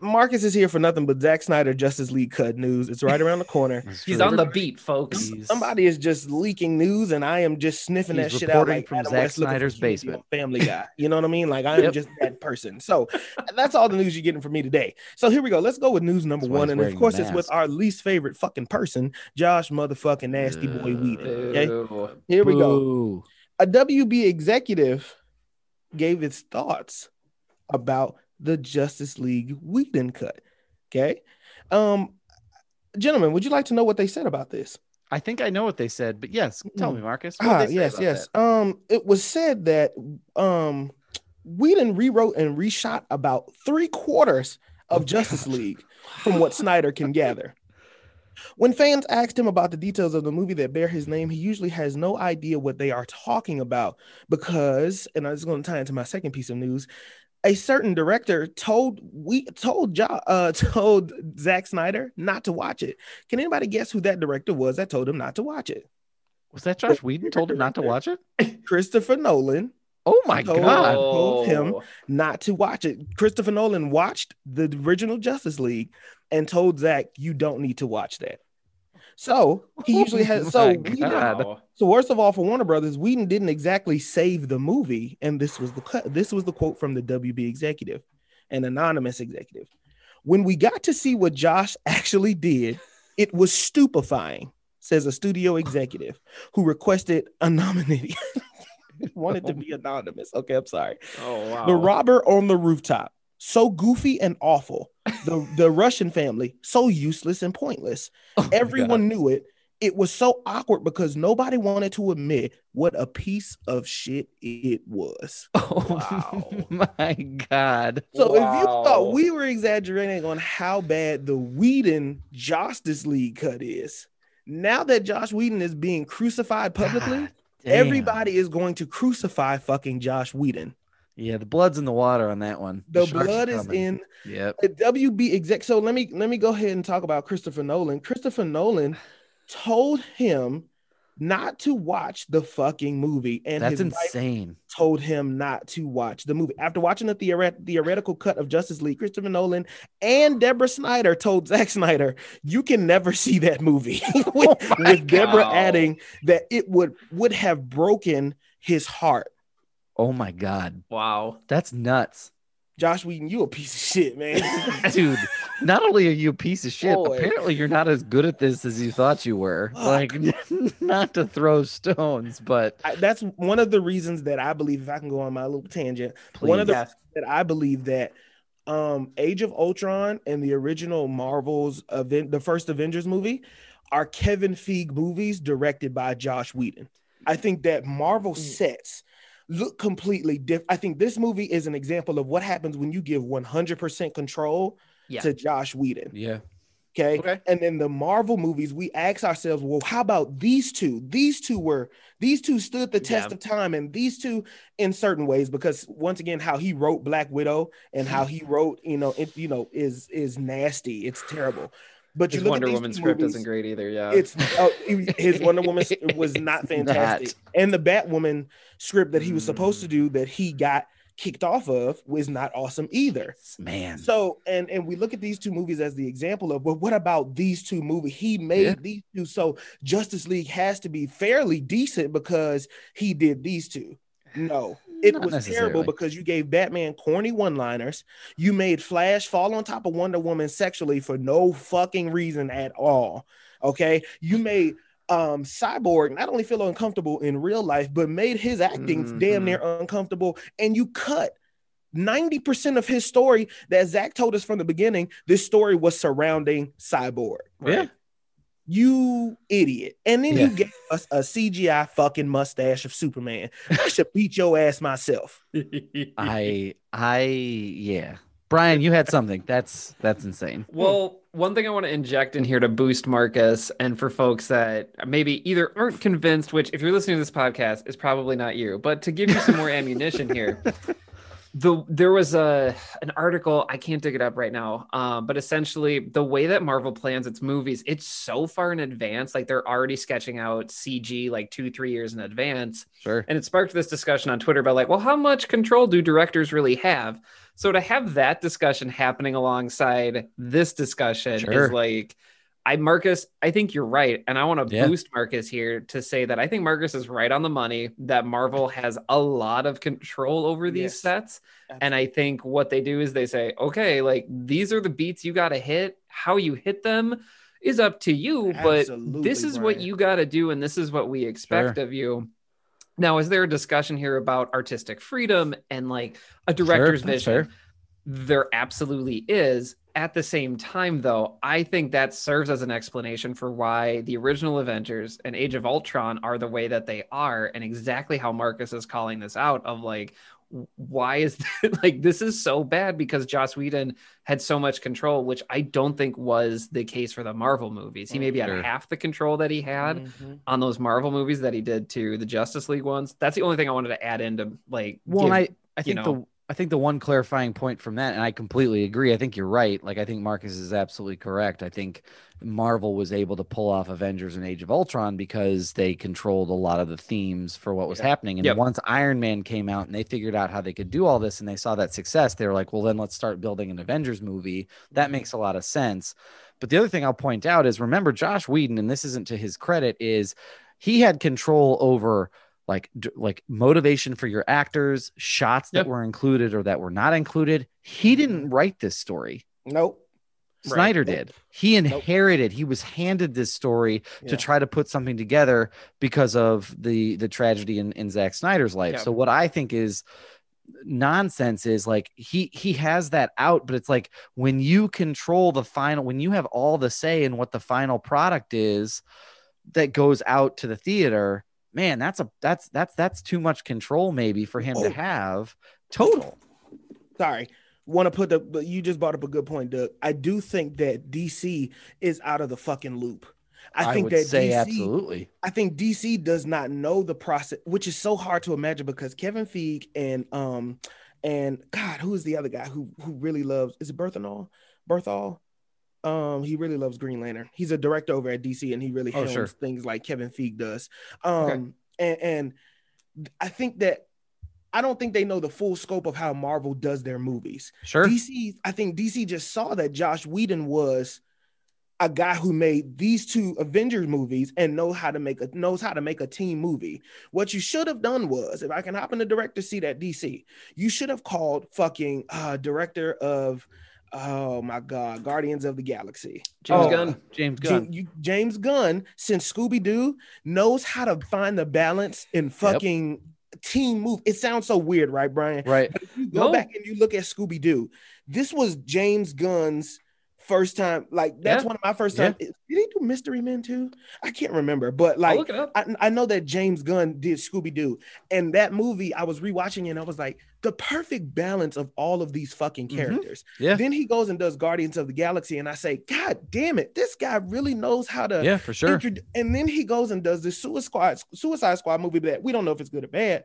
Marcus is here for nothing but Zack Snyder Justice League cut news. It's right around the corner. *laughs* He's true. on the beat, folks. He's- Somebody is just leaking news, and I am just sniffing that shit out reporting like from Adam Zack West Snyder's basement. Family Guy. You know what I mean? Like I am Yep. just that person. So *laughs* that's all the news you're getting from me today. So here we go. Let's go with news number That's one, and of course it's with our least favorite fucking person, Josh motherfucking Nasty Boy Whedon. Okay, Boo. here we go. Boo. a WB executive gave its thoughts about the Justice League Whedon cut. Okay. Um, gentlemen, would you like to know what they said about this? I think I know what they said, but yes, tell Mm. me, Marcus. What'd Ah, yes, yes. that? Um, it was said that um Whedon rewrote and reshot about three quarters of Oh, Justice God. League from what Snyder can gather. When fans asked him about the details of the movie that bear his name, he usually has no idea what they are talking about because, and I was going to tie into my second piece of news. A certain director told we told jo- uh *laughs* told Zack Snyder not to watch it. Can anybody guess who that director was that told him not to watch it? Was that Josh Whedon told him not to watch it? *laughs* Christopher Nolan Oh my Told- god. told him not to watch it. Christopher Nolan watched the original Justice League and told Zack, "You don't need to watch that." So he usually has. Oh So my Whedon- God. So worst of all, for Warner Brothers, Whedon didn't exactly save the movie, and this was the cut. This was the quote from the WB executive, an anonymous executive. When we got to see what Josh *laughs* actually did, it was stupefying, says a studio executive who requested anonymity. *laughs* Wanted to *laughs* be anonymous. Okay, I'm sorry. Oh wow. The robber on the rooftop, so goofy and awful. The the Russian family, so useless and pointless. *laughs* Oh Everyone knew it. It was so awkward because nobody wanted to admit what a piece of shit it was. *laughs* Oh Wow. *laughs* my god. So if you thought we were exaggerating on how bad the Whedon Justice League cut is, now that Josh Whedon is being crucified publicly, God everybody is going to crucify fucking Josh Whedon. Yeah, the blood's in the water on that one. The sharks are blood is in Yep. a WB exec. So let me let me go ahead and talk about Christopher Nolan. Christopher Nolan told him not to watch the fucking movie, and That's his wife insane. told him not to watch the movie. After watching the theoret- theoretical cut of Justice League, Christopher Nolan and Deborah Snyder told Zack Snyder, "You can never see that movie." with, *laughs* Oh with Deborah adding that it would would have broken his heart. Oh my god. Wow. That's nuts. Josh Whedon, you a piece of shit, man. *laughs* Dude, not only are you a piece of shit, Boy. apparently you're not as good at this as you thought you were. Fuck. Like, *laughs* not to throw stones, but I, that's one of the reasons that I believe, if I can go on my little tangent, one of the Yes. that I believe that um Age of Ultron and the original Marvel's event, the first Avengers movie, are Kevin Feige movies directed by Josh Whedon. I think that Marvel sets look completely different. I think this movie is an example of what happens when you give 100% control Yeah. to Josh Whedon. yeah. Okay? Okay. And then the Marvel movies, we ask ourselves, well, how about these two? These two were these two stood the test Yeah. of time, and these two in certain ways, because once again, how he wrote Black Widow and how he wrote, you know, it, you know, is is nasty. It's terrible. But you look Wonder at these Wonder Woman script movies, isn't great either. Yeah. It's oh, his *laughs* Wonder Woman was not fantastic, not. and the Batwoman script that he was supposed Mm. to do that he got kicked off of was not awesome either. Man. So and and we look at these two movies as the example of well, what about these two movies? He made Yeah. these two, so Justice League has to be fairly decent because he did these two. No, it Not was terrible because you gave Batman corny one-liners. You made Flash fall on top of Wonder Woman sexually for no fucking reason at all. Okay, you made um Cyborg not only feel uncomfortable in real life, but made his acting damn Mhm. near uncomfortable, and you cut 90% of his story that Zack told us from the beginning, this story was surrounding Cyborg. Yeah. You idiot. And then Yeah. you gave us a CGI fucking mustache of Superman. I should beat your ass myself. *laughs* I I yeah. Brian, you had something. That's that's insane. Well, one thing I want to inject in here to boost Marcus, and for folks that maybe either aren't convinced, which if you're listening to this podcast is probably not you, but to give you some more ammunition here, *laughs* the there was a an article I can't dig it up right now, um, but essentially the way that Marvel plans its movies, it's so far in advance, like they're already sketching out CG like two three years in advance. Sure. And it sparked this discussion on Twitter about like, well, how much control do directors really have? So to have that discussion happening alongside this discussion Sure. is like, I Marcus, I think you're right, and I want to Yeah. boost Marcus here to say that I think Marcus is right on the money. That Marvel has a lot of control over these Yes. sets, and I think what they do is they say, okay, like these are the beats you got to hit. How you hit them is up to you, but this is what you got to do, and this is what we expect of you. Now, is there a discussion here about artistic freedom and like a director's that's vision? fair. There absolutely is. At the same time, though, I think that serves as an explanation for why the original Avengers and Age of Ultron are the way that they are, and exactly how Marcus is calling this out of like, why is *laughs* like this is so bad because Joss Whedon had so much control, which I don't think was the case for the Marvel movies. He maybe Sure. had half the control that he had Mhm. on those Marvel movies that he did to the Justice League ones. That's the only thing I wanted to add into like. Well, give- I, I you think know. the I think the one clarifying point from that, and I completely agree. I think you're right. Like I think Marcus is absolutely correct. I think Marvel was able to pull off Avengers and Age of Ultron because they controlled a lot of the themes for what was happening. And Yep. once Iron Man came out and they figured out how they could do all this and they saw that success, they were like, well, then let's start building an Avengers movie. That mm-hmm. makes a lot of sense. But the other thing I'll point out is remember Josh Whedon, and this isn't to his credit, is he had control over like d- like motivation for your actors, shots that Yep. were included or that were not included. He didn't mm-hmm. write this story. Nope. Right. Snyder Nope. did. He inherited. He was handed this story Yeah. to try to put something together because of the the tragedy in, in Zack Snyder's life. Yeah. So what I think is nonsense is like he he has that out but it's like when you control the final when you have all the say in what the final product is that goes out to the theater man that's a that's that's that's too much control maybe for him Oh. to have total Sorry. Want to put the, but you just brought up a good point, Doug. I do think that DC is out of the fucking loop. I, think would that say DC, absolutely I think DC does not know the process, which is so hard to imagine because Kevin Feige and um and God, who is the other guy who who really loves is it Berthanol? Berthol? Um, he really loves Green Lantern. He's a director over at DC and he really Oh, helms sure. things like Kevin Feige does. Um Okay. and, and I think that I don't think they know the full scope of how Marvel does their movies. sure DC, I think DC just saw that Josh Whedon was a guy who made these two Avengers movies and know how to make a knows how to make a team movie. What you should have done was, if I can hop in the director seat at DC, you should have called fucking uh director of oh my god, Guardians of the Galaxy. James Oh, Gunn. James Ja- Gunn you- James Gunn, since Scooby Doo, knows how to find the balance in fucking team move. It sounds so weird, right, Brian? right But if you go No. back and you look at Scooby Doo, this was James Gunn's first time. Like that's Yeah. one of my first time. Did he do Mystery Men too? I can't remember, but like look it up. I, I know that James Gunn did Scooby Doo, and that movie I was rewatching and I was like the perfect balance of all of these fucking Mhm. characters. Yeah. Then he goes and does Guardians of the Galaxy, and I say, God damn it, this guy really knows how to yeah for sure and then he goes and does this Suicide Squad, Suicide Squad movie that we don't know if it's good or bad,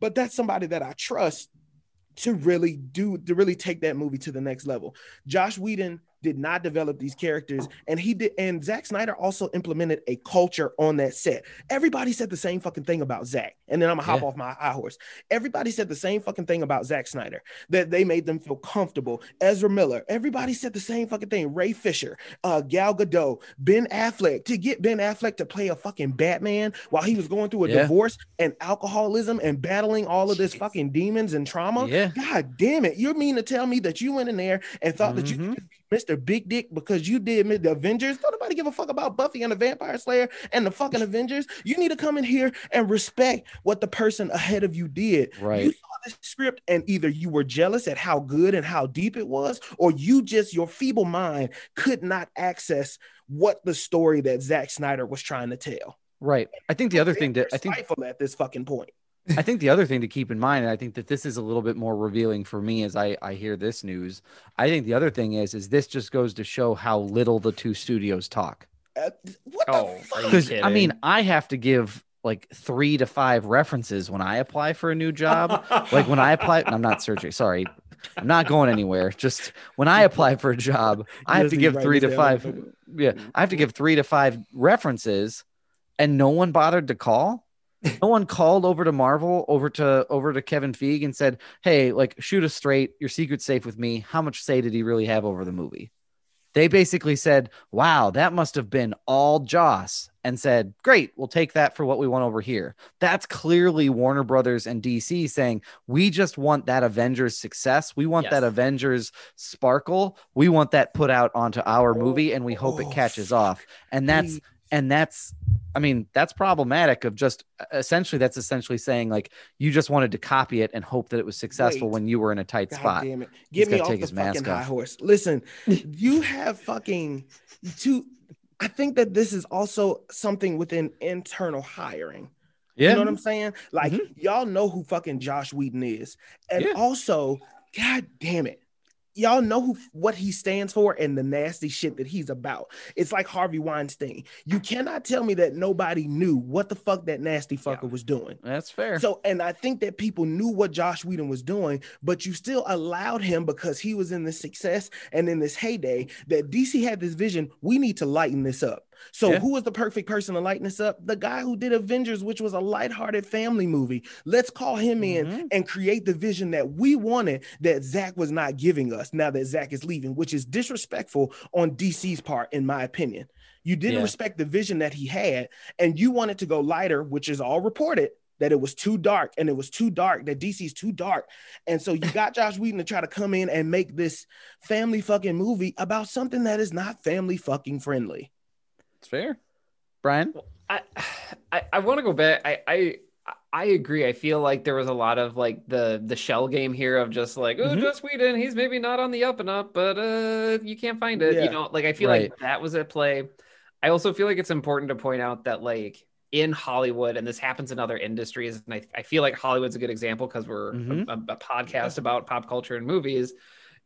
but that's somebody that I trust to really do to really take that movie to the next level. Josh Whedon did not develop these characters, and he did. And Zack Snyder also implemented a culture on that set. Everybody said the same fucking thing about Zack, and then I'm gonna hop Yeah. off my high horse. Everybody said the same fucking thing about Zack Snyder that they made them feel comfortable. Ezra Miller, everybody said the same fucking thing. Ray Fisher, uh, Gal Gadot, Ben Affleck to get Ben Affleck to play a fucking Batman while he was going through a Yeah. divorce and alcoholism and battling all of this fucking demons and trauma. Yeah. God damn it. You mean to tell me that you went in there and thought that you could be Mr. Big Dick because you did the Avengers? Don't nobody give a fuck about Buffy and the Vampire Slayer and the fucking Avengers. You need to come in here and respect what the person ahead of you did. Right. You saw this script and either you were jealous at how good and how deep it was, or you just your feeble mind could not access what the story that Zack Snyder was trying to tell. right i think the other thing that i think at this fucking point. I think the other thing to keep in mind, and I think that this is a little bit more revealing for me as I, I hear this news. I think the other thing is, is this just goes to show how little the two studios talk. Uh, what Oh, the are fuck? Because I mean. I have to give like three to five references when I apply for a new job. *laughs* like when I apply, I'm not searching. Sorry, I'm not going anywhere. Just when I apply for a job, I have to give three to five. Yeah, I have to give three to five references, and no one bothered to call. No one called over to Marvel, over to over to Kevin Feige, and said, "Hey, like, shoot us straight. Your secret's safe with me. How much say did he really have over the movie?" They basically said, "Wow, that must have been all Joss," and said, "Great, we'll take that for what we want over here." That's clearly Warner Brothers and DC saying, "We just want that Avengers success. We want Yes. that Avengers sparkle. We want that put out onto our movie, and we hope Oh, it catches off." And that's. And that's i mean that's problematic of just essentially that's essentially saying like you just wanted to copy it and hope that it was successful Wait. when you were in a tight God spot damn it. Get me off the fucking high off. horse. Listen, you have fucking two. I think that this is also something within internal hiring. yeah You know what I'm saying? Like, Mhm. y'all know who fucking Josh Whedon is. And Yeah. also, god damn it. Y'all know who what he stands for and the nasty shit that he's about. It's like Harvey Weinstein. You cannot tell me that nobody knew what the fuck that nasty fucker was doing. that's fair So, and I think that people knew what Josh Whedon was doing, but you still allowed him because he was in this success and in this heyday that DC had this vision. We need to lighten this up. So, Yeah. who was the perfect person to lighten this up? The guy who did Avengers, which was a lighthearted family movie. Let's call him in Mhm. and create the vision that we wanted that Zack was not giving us now that Zack is leaving, which is disrespectful on DC's part, in my opinion. You didn't Yeah. respect the vision that he had, and you wanted to go lighter, which is all reported that it was too dark, and it was too dark, that DC's too dark. And so you got Josh Whedon to try to come in and make this family fucking movie about something that is not family fucking friendly. It's fair brian *sighs* I I, I want to go back. I, I I agree. I feel like there was a lot of like the the shell game here of just like, oh, Mhm. Joss Whedon, he's maybe not on the up and up, but uh, you can't find it. Yeah. You know, like I feel Right. like that was at play. I also feel like it's important to point out that like in Hollywood, and this happens in other industries, and I, I feel like Hollywood's a good example because we're Mhm. a, a podcast about pop culture and movies.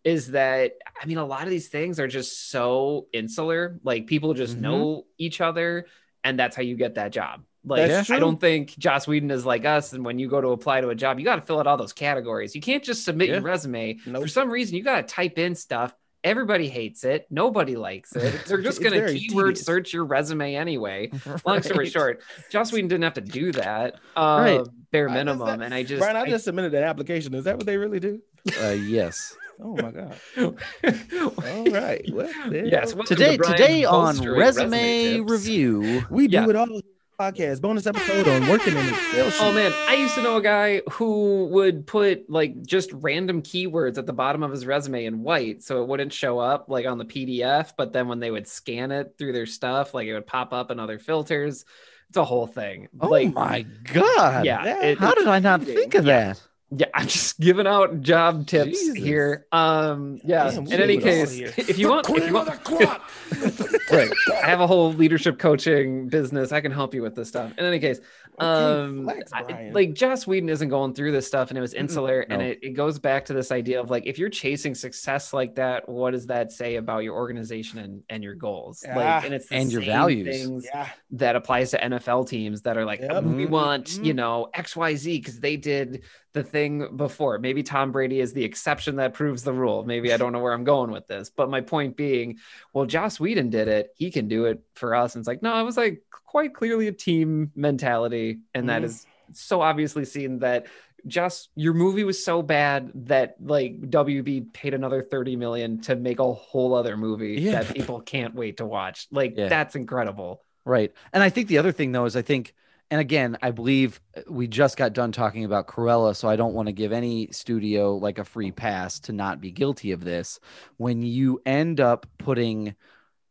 Is that I mean, a lot of these things are just so insular. Like people just Mhm. know each other, and that's how you get that job. Like I don't think Joss Whedon is like us. And when you go to apply to a job, you got to fill out all those categories. You can't just submit Yeah. your resume. Nope. For some reason, you got to type in stuff. Everybody hates it. Nobody likes it. *laughs* They're just going to keyword tedious. search your resume anyway. *laughs* Long story short, Joss Whedon didn't have to do that. Uh, Right. Bare Right, minimum. that- And I just, Brian, I I- just submitted an application. Is that what they really do? uh, yes Oh my god! All right. *laughs* Well, there yes. you go. welcome to today today on bolstering resume review we do Yeah. it all. Podcast bonus episode on working in Excel sheet. Oh man, I used to know a guy who would put like just random keywords at the bottom of his resume in white so it wouldn't show up like on the PDF, but then when they would scan it through their stuff, like it would pop up in other filters. It's a whole thing. oh like my god yeah, that- it- how did i not think of that yeah, I'm just giving out job tips Jesus. here. Um yeah, Damn, in any do it all case, if you want if you want *laughs* right I have a whole leadership coaching business. I can help you with this stuff. In any case, um, flex, I- like Joss Whedon isn't going through this stuff, and it was insular, and No. it, it goes back to this idea of like if you're chasing success like that, what does that say about your organization and, and your goals? Yeah. Like, and it's And your values. things Yeah. that applies to NFL teams that are like, Yep. we Mhm. want, you Mhm. know, XYZ because they did the thing before. Maybe Tom Brady is the exception that proves the rule. Maybe I don't know where I'm going with this. But my point being, well, Joss Whedon did it. He can do it for us. And it's like, no, it was like quite clearly a team mentality. And that Mhm. is so obviously seen that just your movie was so bad that like WB paid another 30 million to make a whole other movie Yeah. that people can't wait to watch. Like Yeah. that's incredible. Right. And I think the other thing though is I think and again, I believe we just got done talking about Cruella, so I don't want to give any studio like a free pass to not be guilty of this. When you end up putting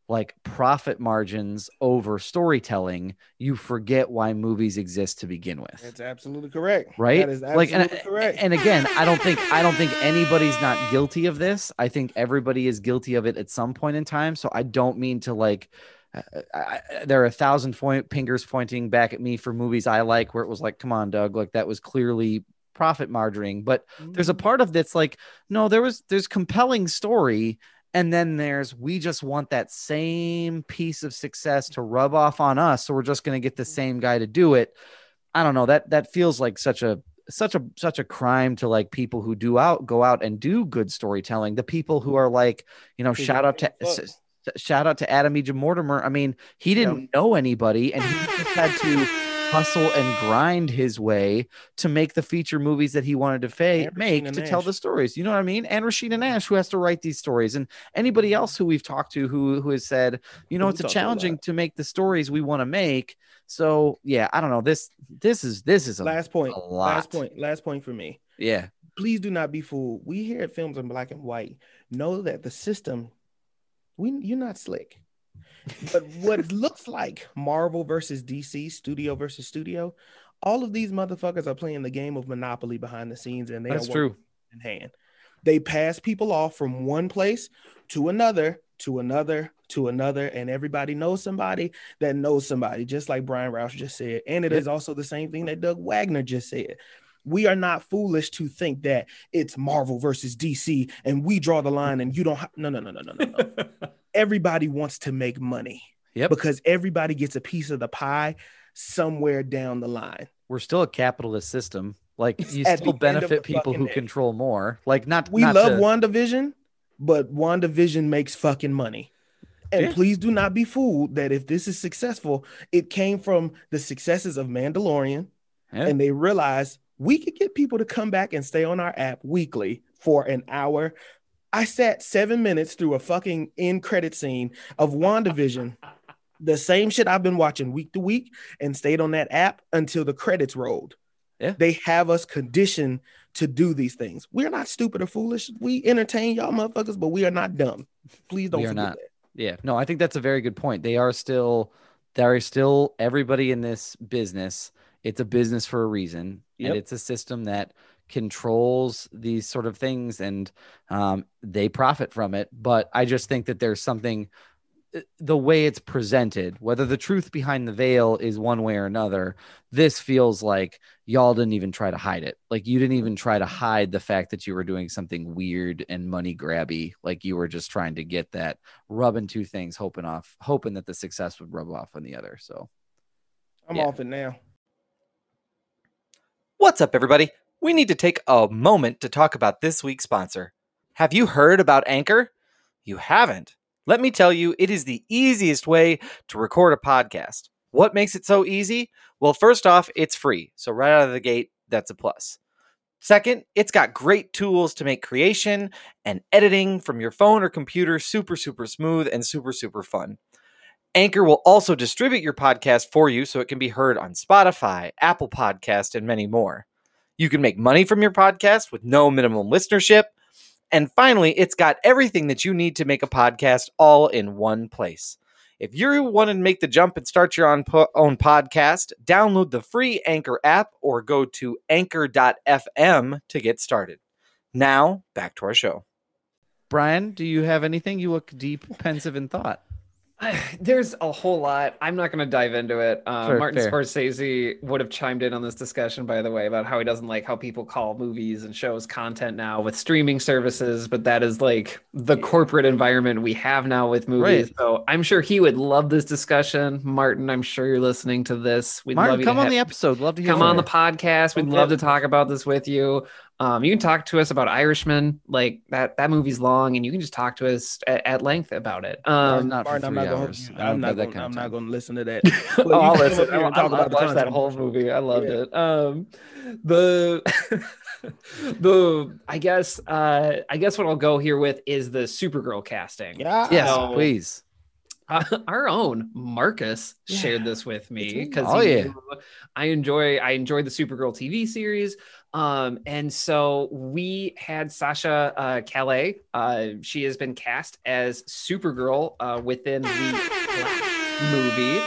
like profit margins over storytelling, you forget why movies exist to begin with. That's absolutely correct. right That is like and, correct. and again i don't think i don't think anybody's not guilty of this i think everybody is guilty of it at some point in time so i don't mean to like uh, I, I, there are a thousand point fingers pointing back at me for movies i like where it was like come on doug like that was clearly profit margining but there's a part of that's like no there was there's compelling story and then there's we just want that same piece of success to rub off on us so we're just going to get the same guy to do it. I don't know that that feels like such a such a such a crime to like people who do out go out and do good storytelling. The people who are like you know shout out to give a fuck. s- s- shout out to adam e. mortimer i mean he didn't know anybody and he just had to hustle and grind his way to make the feature movies that he wanted to fa- make to tell the stories. You know what I mean? And Rashida Nash, who has to write these stories, and anybody else who we've talked to who who has said, you know, We it's a talked to a lot. challenging to make the stories we want to make. So yeah, I don't know. This this is this is a last point. a. Last point. Last point for me. yeah. Please do not be fooled. We here at Films in Black and White know that the system. We you're not slick. But what looks like Marvel versus DC, studio versus studio, all of these motherfuckers are playing the game of Monopoly behind the scenes, and they That's are true. in hand. They pass people off from one place to another, to another, to another, and everybody knows somebody that knows somebody, just like Brian Roush just said. And it is Yep. also the same thing that Doug Wagner just said. We are not foolish to think that it's Marvel versus DC and we draw the line and you don't. Ha- no, no, no, no, no, no, *laughs* everybody wants to make money Yep. because everybody gets a piece of the pie somewhere down the line. We're still a capitalist system. Like you At still end benefit people who day. control more. Like not We not love to- WandaVision, but WandaVision makes fucking money. And Yeah. please do not be fooled that if this is successful, it came from the successes of Mandalorian, Yeah. and they realized we could get people to come back and stay on our app weekly for an hour. I sat seven minutes through a fucking end credit scene of WandaVision, *laughs* the same shit I've been watching week to week, and stayed on that app until the credits rolled. Yeah. They have us conditioned to do these things. We're not stupid or foolish. We entertain y'all motherfuckers, but we are not dumb. Please don't We are forget not. that. Yeah, no, I think that's a very good point. They are still, there is still everybody in this business. It's a business for a reason, Yep. and it's a system that controls these sort of things, and um, they profit from it. But I just think that there's something, uh, the way it's presented, whether the truth behind the veil is one way or another. This feels like y'all didn't even try to hide it. Like you didn't even try to hide the fact that you were doing something weird and money grabby. Like you were just trying to get that rubbing two things, hoping off, hoping that the success would rub off on the other. So I'm Yeah. off it now. What's up, everybody? We need to take a moment to talk about this week's sponsor. Have you heard about Anchor? You haven't. Let me tell you, it is the easiest way to record a podcast. What makes it so easy? Well, first off, it's free. So, right out of the gate, that's a plus. Second, it's got great tools to make creation and editing from your phone or computer super, super smooth and super, super fun. Anchor will also distribute your podcast for you so it can be heard on Spotify, Apple Podcast, and many more. You can make money from your podcast with no minimum listenership. And finally, it's got everything that you need to make a podcast all in one place. If you want to make the jump and start your own, po- own podcast, download the free Anchor app or go to anchor.fm to get started. Now, back to our show. Brian, do you have anything? You look deep, pensive in thought. *sighs* There's a whole lot. I'm not going to dive into it. Uh, Sure, Martin fair. Scorsese would have chimed in on this discussion, by the way, about how he doesn't like how people call movies and shows content now with streaming services, but that is like the corporate environment we have now with movies. Right. So I'm sure he would love this discussion. Martin, I'm sure you're listening to this. We'd love Martin, you come on have- the episode. Love to hear come on the podcast. We'd Okay. love to talk about this with you. Um, you can talk to us about Irishman, like that. That movie's long, and you can just talk to us at, at length about it. Um, not for Martin, I'm three not hours. going. I don't I'm not going. I'm not going to listen to that. oh, *laughs* *laughs* I'll listen. up I, and talk I, about the watched that whole movie. I loved Yeah. it. Um, the *laughs* the I guess uh, I guess what I'll go here with is the Supergirl casting. Yeah. Yes, So- please. Uh, *laughs* our own Marcus Yeah. shared this with me because Oh, yeah. I enjoy I enjoyed the Supergirl TV series. Um, and so we had Sasha uh, Calle. Uh, she has been cast as Supergirl uh, within the Flash movie.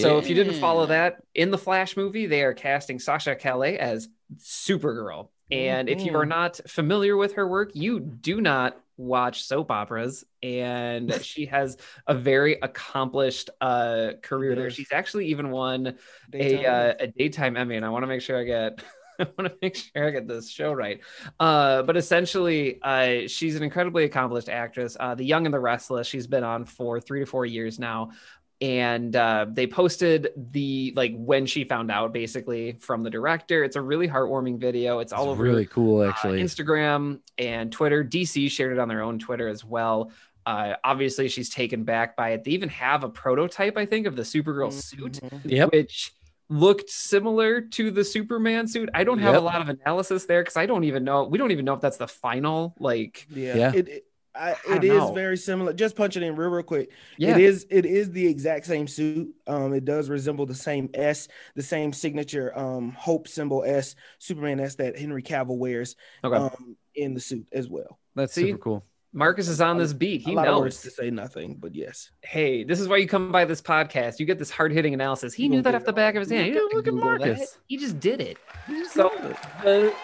So if you didn't follow that in the Flash movie, they are casting Sasha Calle as Supergirl. And if you are Mhm. not familiar with her work, you do not watch soap operas. And she has a very accomplished uh, career there. She's actually even won a uh, a daytime Emmy, and I want to make sure I get *laughs* I want to make sure I get this show right. Uh, but essentially, uh, she's an incredibly accomplished actress. Uh, the Young and the Restless, she's been on for three to four years now. And uh, they posted the like when she found out basically from the director. It's a really heartwarming video. It's all It's over really cool, uh, actually. Instagram and Twitter. DC shared it on their own Twitter as well. Uh, obviously, she's taken back by it. They even have a prototype, I think, of the Supergirl suit, Mhm. Yep. which looked similar to the Superman suit. I don't have Yep. a lot of analysis there because I don't even know. We don't even know if that's the final. Like, Yeah. Yeah. It, it, I, I it don't is know. very similar. Just punch it in real, real quick. yeah, It is it is the exact same suit. Um, it does resemble the same S, the same signature um hope symbol S, Superman S that Henry Cavill wears okay. um in the suit as well. That's See? super cool. Marcus is on this beat. He a lot of words to say nothing, but yes. Hey, this is why you come by this podcast. You get this hard hitting analysis. He You knew that off the back of his hand. He Look at- didn't look at Google that. Marcus. He just did it. So the,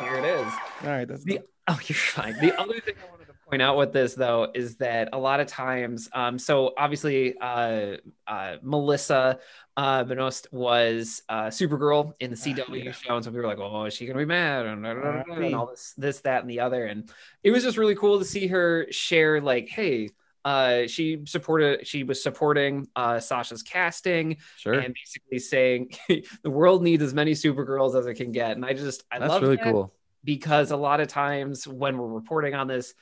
there it is. All right, that's The oh, *laughs* you're fine. The other thing I wanted to point out with this though is that a lot of times, um, so obviously, uh, uh, Melissa uh, Benoist was uh, Supergirl in the CW yeah. show, and so we were like, "Oh, is she gonna be mad?" And, and all this, this, that, and the other, and it was just really cool to see her share, like, "Hey." Uh, she supported. She was supporting uh, Sasha's casting Sure. and basically saying *laughs* the world needs as many Supergirls as it can get. And I just, I That's love really that cool. because a lot of times when we're reporting on this,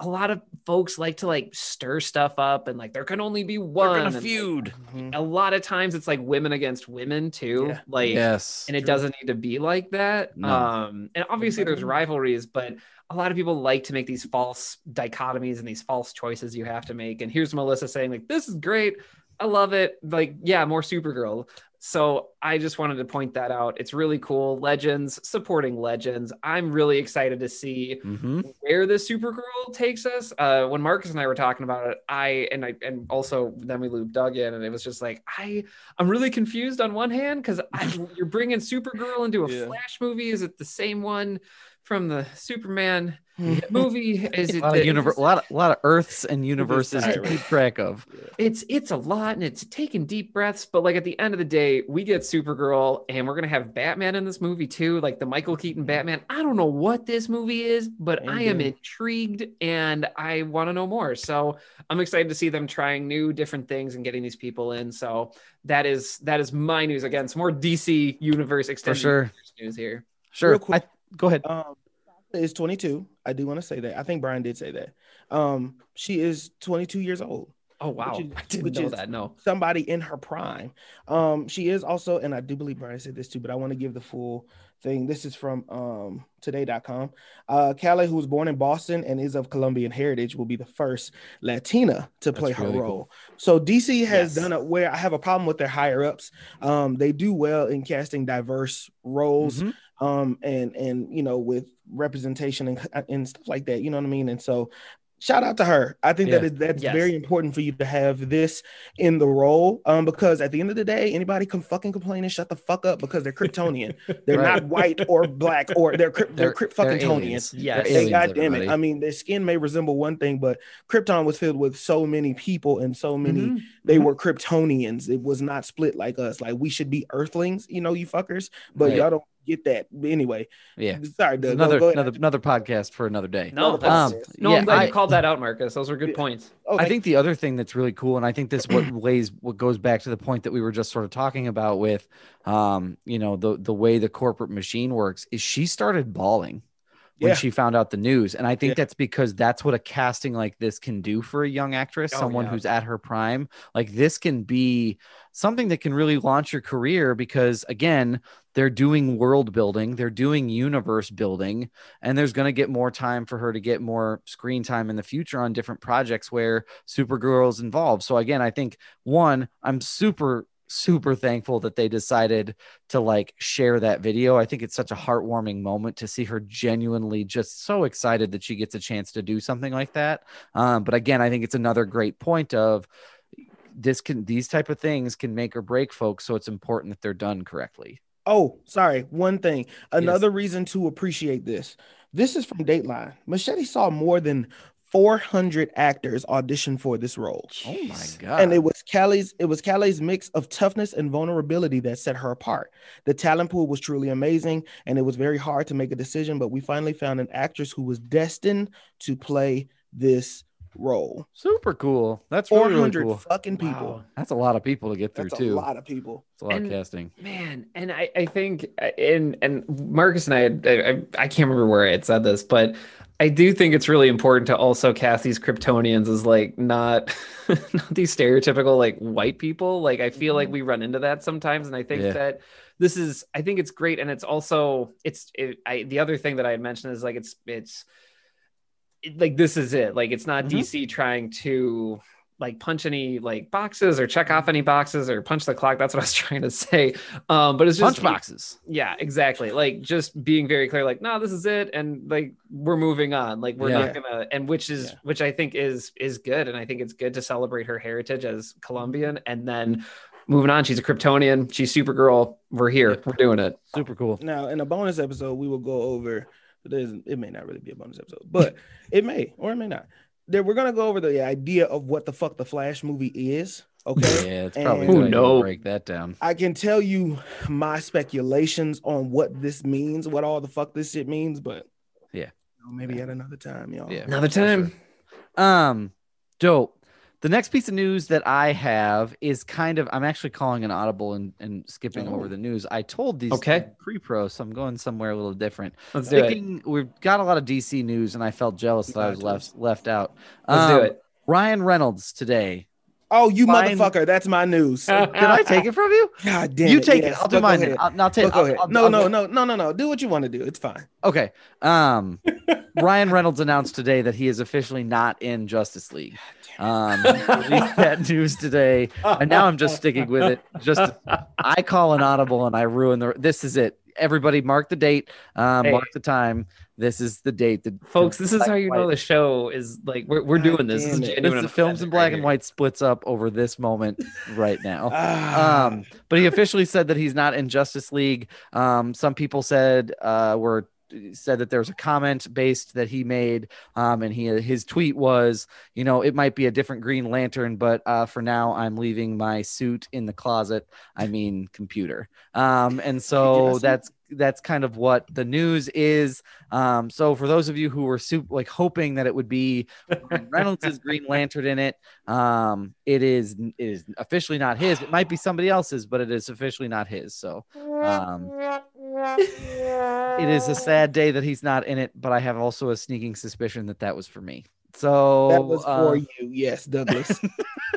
a lot of folks like to like stir stuff up and like there can only be one. and, like, Mhm. a lot of times it's like women against women too. Yeah. Like yes. and it doesn't need to be like that. No. Um, and obviously there's rivalries, but a lot of people like to make these false dichotomies and these false choices you have to make. And here's Melissa saying, like, this is great. I love it. Like, yeah, more Supergirl. So I just wanted to point that out. It's really cool. Legends supporting legends. I'm really excited to see hmm where the Supergirl takes us. Uh, when Marcus and I were talking about it, I and I and also then we looped Doug in, and it was just like I I'm really confused on one hand because you're bringing Supergirl into a Yeah. Flash movie. Is it the same one from the Superman mm-hmm. movie? Is A it lot, of univer- a, lot of, a lot of Earths and universes to keep track of. it's it's a lot and it's taking deep breaths but like at the end of the day we get supergirl and we're gonna have batman in this movie too like the michael keaton batman i don't know what this movie is but Ain't i am good. intrigued and i want to know more so i'm excited to see them trying new different things and getting these people in so that is that is my news again some more dc universe extended sure. universe news here Sure. Real quick. I, go ahead. Um, is 22. I do want to say that. I think Brian did say that. Um, she is 22 years old. oh wow is- i didn't know that no Somebody in her prime. Um, she is also, and I do believe Brian said this too, but I want to give the full thing. This is from um today.com. Uh, Calle, who was born in Boston and is of Colombian heritage, will be the first Latina to play her really role. cool. So DC has Yes. done it where I have a problem with their higher ups. Um, they do well in casting diverse roles Mhm. Um and and you know with representation and, and stuff like that you know what i mean and so shout out to her i think that Yeah. is that's Yes. very important for you to have this in the role um because at the end of the day anybody can fucking complain and shut the fuck up because they're kryptonian *laughs* they're Right. not white or black or they're Kryp- they're, They're- Kryp- fucking tonian. Yes. Aliens, God damn it. I mean, their skin may resemble one thing, but Krypton was filled with so many people and so many, Mhm. they Mm-hmm. were Kryptonians. It was not split like us. Like we should be Earthlings, you know, you fuckers, but Right. y'all don't get that. But anyway, Yeah. sorry, Doug. Another go, go another another podcast for another day. no, Another Um, no yeah, i'm glad I- you called that out marcus those were good Yeah. points Oh, I thank- think the other thing that's really cool, and I think this what lays what goes back to the point that we were just sort of talking about with, um, you know, the the way the corporate machine works is she started bawling when Yeah. she found out the news, and I think Yeah. that's because that's what a casting like this can do for a young actress, Oh, someone yeah. who's at her prime. Like this can be something that can really launch your career because again, they're doing world building, they're doing universe building, and there's going to get more time for her to get more screen time in the future on different projects where Supergirl is involved. So again, I think one, I'm super super thankful that they decided to like share that video. I think it's such a heartwarming moment to see her genuinely just so excited that she gets a chance to do something like that. Um, but again, I think it's another great point of this can these type of things can make or break folks so it's important that they're done correctly Oh, sorry. One thing. Another reason to appreciate this. This is from Deadline. Muschietti saw more than 400 actors audition for this role. oh my god and it was Calle's it was Calle's mix of toughness and vulnerability that set her apart. The talent pool was truly amazing and it was very hard to make a decision, but we finally found an actress who was destined to play this role. super cool that's really, really 400 cool fucking people. Wow. that's a lot of people to get through too. That's a too lot of people. it's a lot And- of casting Man, and I, I think and and Marcus and I, had, I I can't remember where I had said this, but I do think it's really important to also cast these Kryptonians as like not *laughs* not these stereotypical like white people. Like I feel like mm-hmm. we run into that sometimes, and I think Yeah. that this is I think it's great, and it's also it's it, I the other thing that I had mentioned is like it's it's it- like this is it like it's not Mhm. DC trying to like punch any like boxes or check off any boxes or punch the clock. That's what I was *laughs* trying to say. Um, but it's just Punch boxes. Yeah, exactly. Like just being very clear, like, no, this is it, and like we're moving on. Like we're Yeah. not gonna, and which is Yeah. which I think is is good, and I think it's good to celebrate her heritage as Colombian, and then moving on. She's a Kryptonian. She's Supergirl. We're here. We're doing it. Super cool. Now, in a bonus episode, we will go over. There's, it may not really be a bonus episode, but it may or it may not. There, we're gonna go over the idea of what the fuck the Flash movie is. Okay. Yeah, it's probably And- good Who idea to knows? break that down. I can tell you my speculations on what this means, what all the fuck this shit means, but Yeah. you know, maybe at another time, y'all. Yeah. Another time. Um, dope. The next piece of news that I have is kind of I'm actually calling an audible and, and skipping Oh. over the news. I told these Okay. pre-pro, so I'm going somewhere a little different. Let's do it. We've got a lot of DC news, and I felt jealous that I was left left out. Let's do Um, it. Ryan Reynolds today. Oh, you Fine. motherfucker! That's my news. *laughs* Did I take it from you? God damn you it, take yes, it. I'll do mine. Then. ahead. I'll, I'll take. But go I'll- ahead. I'll- no, I'll no, no, no, no, no. Do what you want to do. It's fine. Okay. Um, *laughs* Ryan Reynolds announced today that he is officially not in Justice League. Um, released *laughs* that news today, and now I'm just sticking with it. Just I call an audible and I ruin the. This is it. Everybody, mark the date. Um, Hey. mark the time. This is the date. The, Folks, this is how you know the show is like we're, we're doing this. This is. This genuine. is the films in black and white splits up over this moment right now. *laughs* Um, but he officially said that he's not in Justice League. Um, some people said uh, were said that there was a comment based that he made, um, and he his tweet was, you know, it might be a different Green Lantern, but uh, for now, I'm leaving my suit in the closet. I mean, computer. Um, and so that's that's kind of what the news is. Um, so for those of you who were super, like hoping that it would be Reynolds' Green Lantern in it, um, it is it is officially not his. It might be somebody else's, but it is officially not his. So um, it is a sad day that he's not in it. But I have also a sneaking suspicion that that was for me. So that was uh, for you. Yes, Douglas.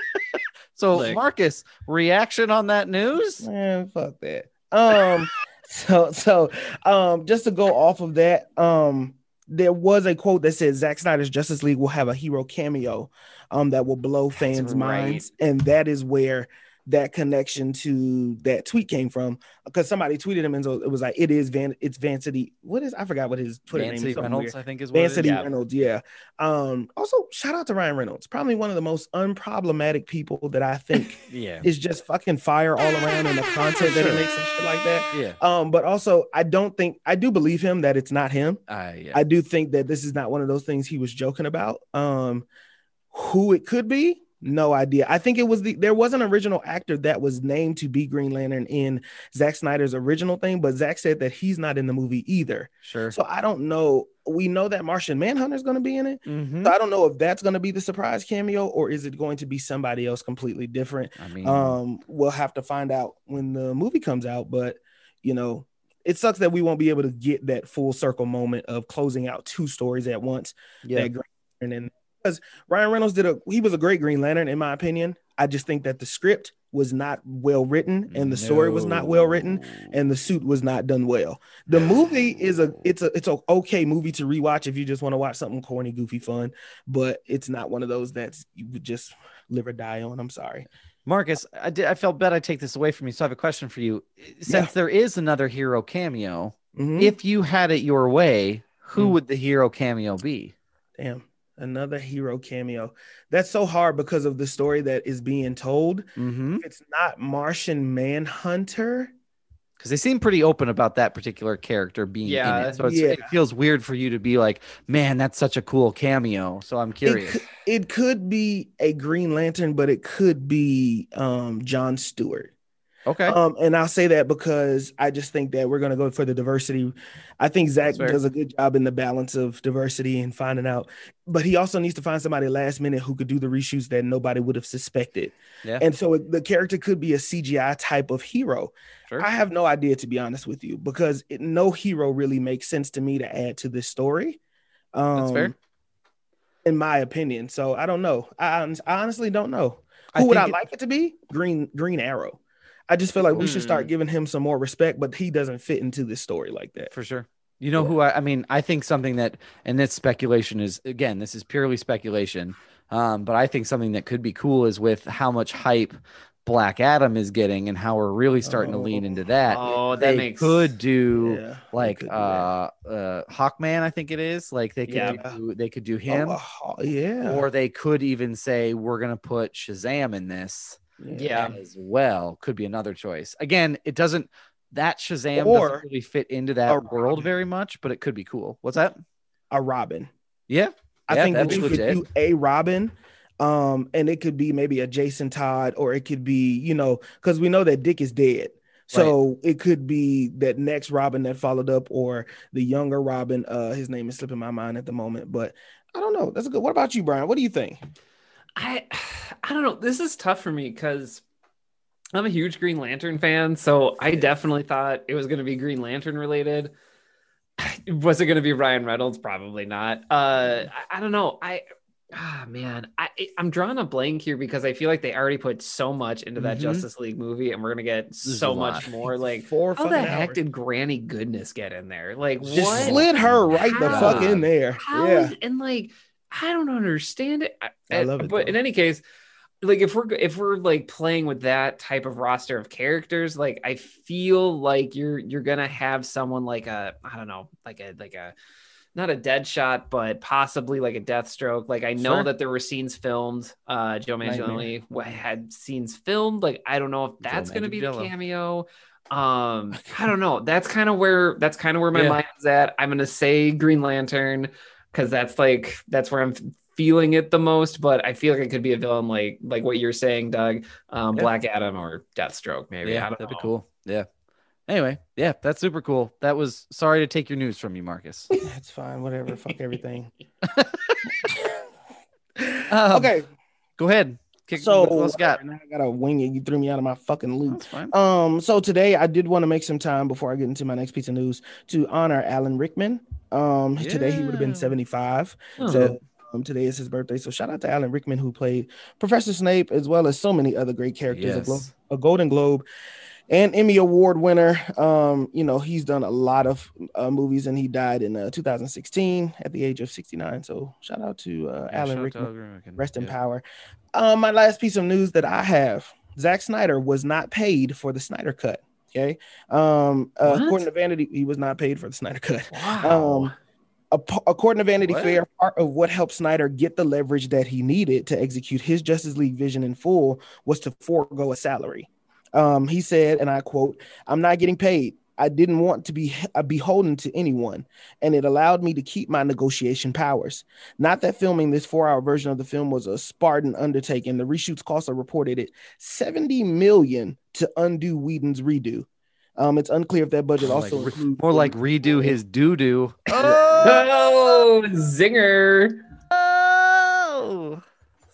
*laughs* so Like- Marcus, reaction on that news? Man, fuck that. Um, *laughs* so so um, just to go off of that, um, there was a quote that said Zack Snyder's Justice League will have a hero cameo, um, that will blow fans' right. minds, and that is where that connection to that tweet came from because somebody tweeted him and so it was like it is Van it's Vancity what is I forgot what his Twitter name is Reynolds, weird. I think is what it is. Vancity Yeah. Reynolds, yeah. Um, also shout out to Ryan Reynolds, probably one of the most unproblematic people that I think *laughs* Yeah, is just fucking fire all around and the content that Sure. he makes and shit like that. yeah, Um, but also I don't think I do believe him that it's not him. uh, yeah. I do think that this is not one of those things he was joking about. Um, who it could be, no idea. I think it was the there was an original actor that was named to be Green Lantern in Zack Snyder's original thing, but Zack said that he's not in the movie either. sure. So I don't know. We know that Martian Manhunter is going to be in it. Mhm. So I don't know if that's going to be the surprise cameo or is it going to be somebody else completely different. I mean, Um, we'll have to find out when the movie comes out, but you know, it sucks that we won't be able to get that full circle moment of closing out two stories at once. yeah, That Green Lantern and because Ryan Reynolds did a he was a great Green Lantern in my opinion. I just think that the script was not well written and the story was not well written and the suit was not done well. The movie is a it's a it's a okay movie to rewatch if you just want to watch something corny, goofy, fun, but it's not one of those that you would just live or die on. I'm sorry. Marcus, I did. I felt bad. I take this away from you, so I have a question for you. Since there is another hero cameo, Mhm. if you had it your way, who Mm. would the hero cameo be? Damn, another hero cameo. That's so hard because of the story that is being told. Mm-hmm. It's not Martian Manhunter, Because they seem pretty open about that particular character being in Yeah. it, so it's, Yeah. it feels weird for you to be like, "Man, that's such a cool cameo." So I'm it, curious. could, it could be a Green Lantern, but it could be um, John Stewart. Okay, Um, and I'll say that because I just think that we're going to go for the diversity. I think Zack does a good job in the balance of diversity and finding out, but he also needs to find somebody last minute who could do the reshoots that nobody would have suspected. Yeah. And so it- the character could be a CGI type of hero. sure. I have no idea, to be honest with you, because it, no hero really makes sense to me to add to this story. Um, That's fair. In my opinion. So I don't know. I, I honestly don't know. I Who would think I it- like it to be? Green Green Arrow. I just feel like we should start Hmm. giving him some more respect, but he doesn't fit into this story like that. for sure. You know who I, I mean? I think something that, and this speculation is again, this is purely speculation. Um, but I think something that could be cool is with how much hype Black Adam is getting and how we're really starting to lean into that. Oh, that they makes could do Yeah, like could do uh uh Hawkman, I think it is. Like they could Yeah. do they could do him, Oh, uh, yeah. or they could even say we're gonna put Shazam in this Yeah. as well. Could be another choice. Again, it doesn't that Shazam Or doesn't really fit into that world very much, but it could be cool. What's that? a Robin. Yeah. I Yeah, think you could do a Robin, um, and it could be maybe a Jason Todd, or it could be, you know, because we know that Dick is dead. So it could be that next Robin that followed up, or the younger Robin. Uh, his name is slipping my mind at the moment, but I don't know. That's a good. What about you, Brian? What do you think? I I don't know. This is tough for me because I'm a huge Green Lantern fan, so I definitely thought it was going to be Green Lantern related. *sighs* Was it going to be Ryan Reynolds? Probably not. Uh, I, I don't know. I ah man, I I'm drawing a blank here because I feel like they already put so much into that Mhm. Justice League movie, and we're gonna get There's so much more. Like, Four how the fucking heck did Granny Goodness get in there? Like, Just what? slid her right the fuck in there? How yeah, is- and like I don't understand it. I, I love it, But though. in any case, like if we're if we're like playing with that type of roster of characters, like I feel like you're you're gonna have someone like a I don't know like a like a not a Deadshot, but possibly like a Deathstroke. Like I know Sure. that there were scenes filmed. Uh Joe. Manganiello had scenes filmed. Like I don't know if that's gonna be the cameo. Um, I don't know. That's kind of where that's kind of where my Yeah. mind's at. I'm gonna say Green Lantern because that's like that's where I'm feeling it the most. But I feel like it could be a villain like like what you're saying, Doug. Um, Yeah. Black Adam or Deathstroke, maybe. Yeah, that'd know. be cool. Yeah. Anyway, yeah, that's super cool. That was sorry to take your news from you, Marcus. *laughs* that's fine. Whatever. Fuck everything. *laughs* *laughs* Um, okay, go ahead. Kick, so what got? now I gotta wing it. You threw me out of my fucking loop. That's fine. Um, so today I did want to make some time before I get into my next piece of news to honor Alan Rickman. Um, today he would have been 75. Oh. So um, today is his birthday. So shout out to Alan Rickman who played Professor Snape as well as so many other great characters. A, Glo- a Golden Globe and Emmy Award winner. Um, you know he's done a lot of uh, movies and he died in uh, 2016 at the age of 69. So shout out to uh, Yeah, Alan to Rickman. Alan Rickman. Rest in power. Um, my last piece of news that I have: Zack Snyder was not paid for the Snyder Cut. Okay. Um, uh, according to Vanity, he was not paid for the Snyder Cut. Wow. Um, according to Vanity What? Fair, part of what helped Snyder get the leverage that he needed to execute his Justice League vision in full was to forego a salary. Um, he said, and I quote, "I'm not getting paid. I didn't want to be uh, beholden to anyone, and it allowed me to keep my negotiation powers. Not that filming this four-hour version of the film was a Spartan undertaking. The reshoots cost are reported at 70 million to undo Whedon's redo. Um, it's unclear if that budget also like, includes more like redo his doo doo. oh, zinger! Oh,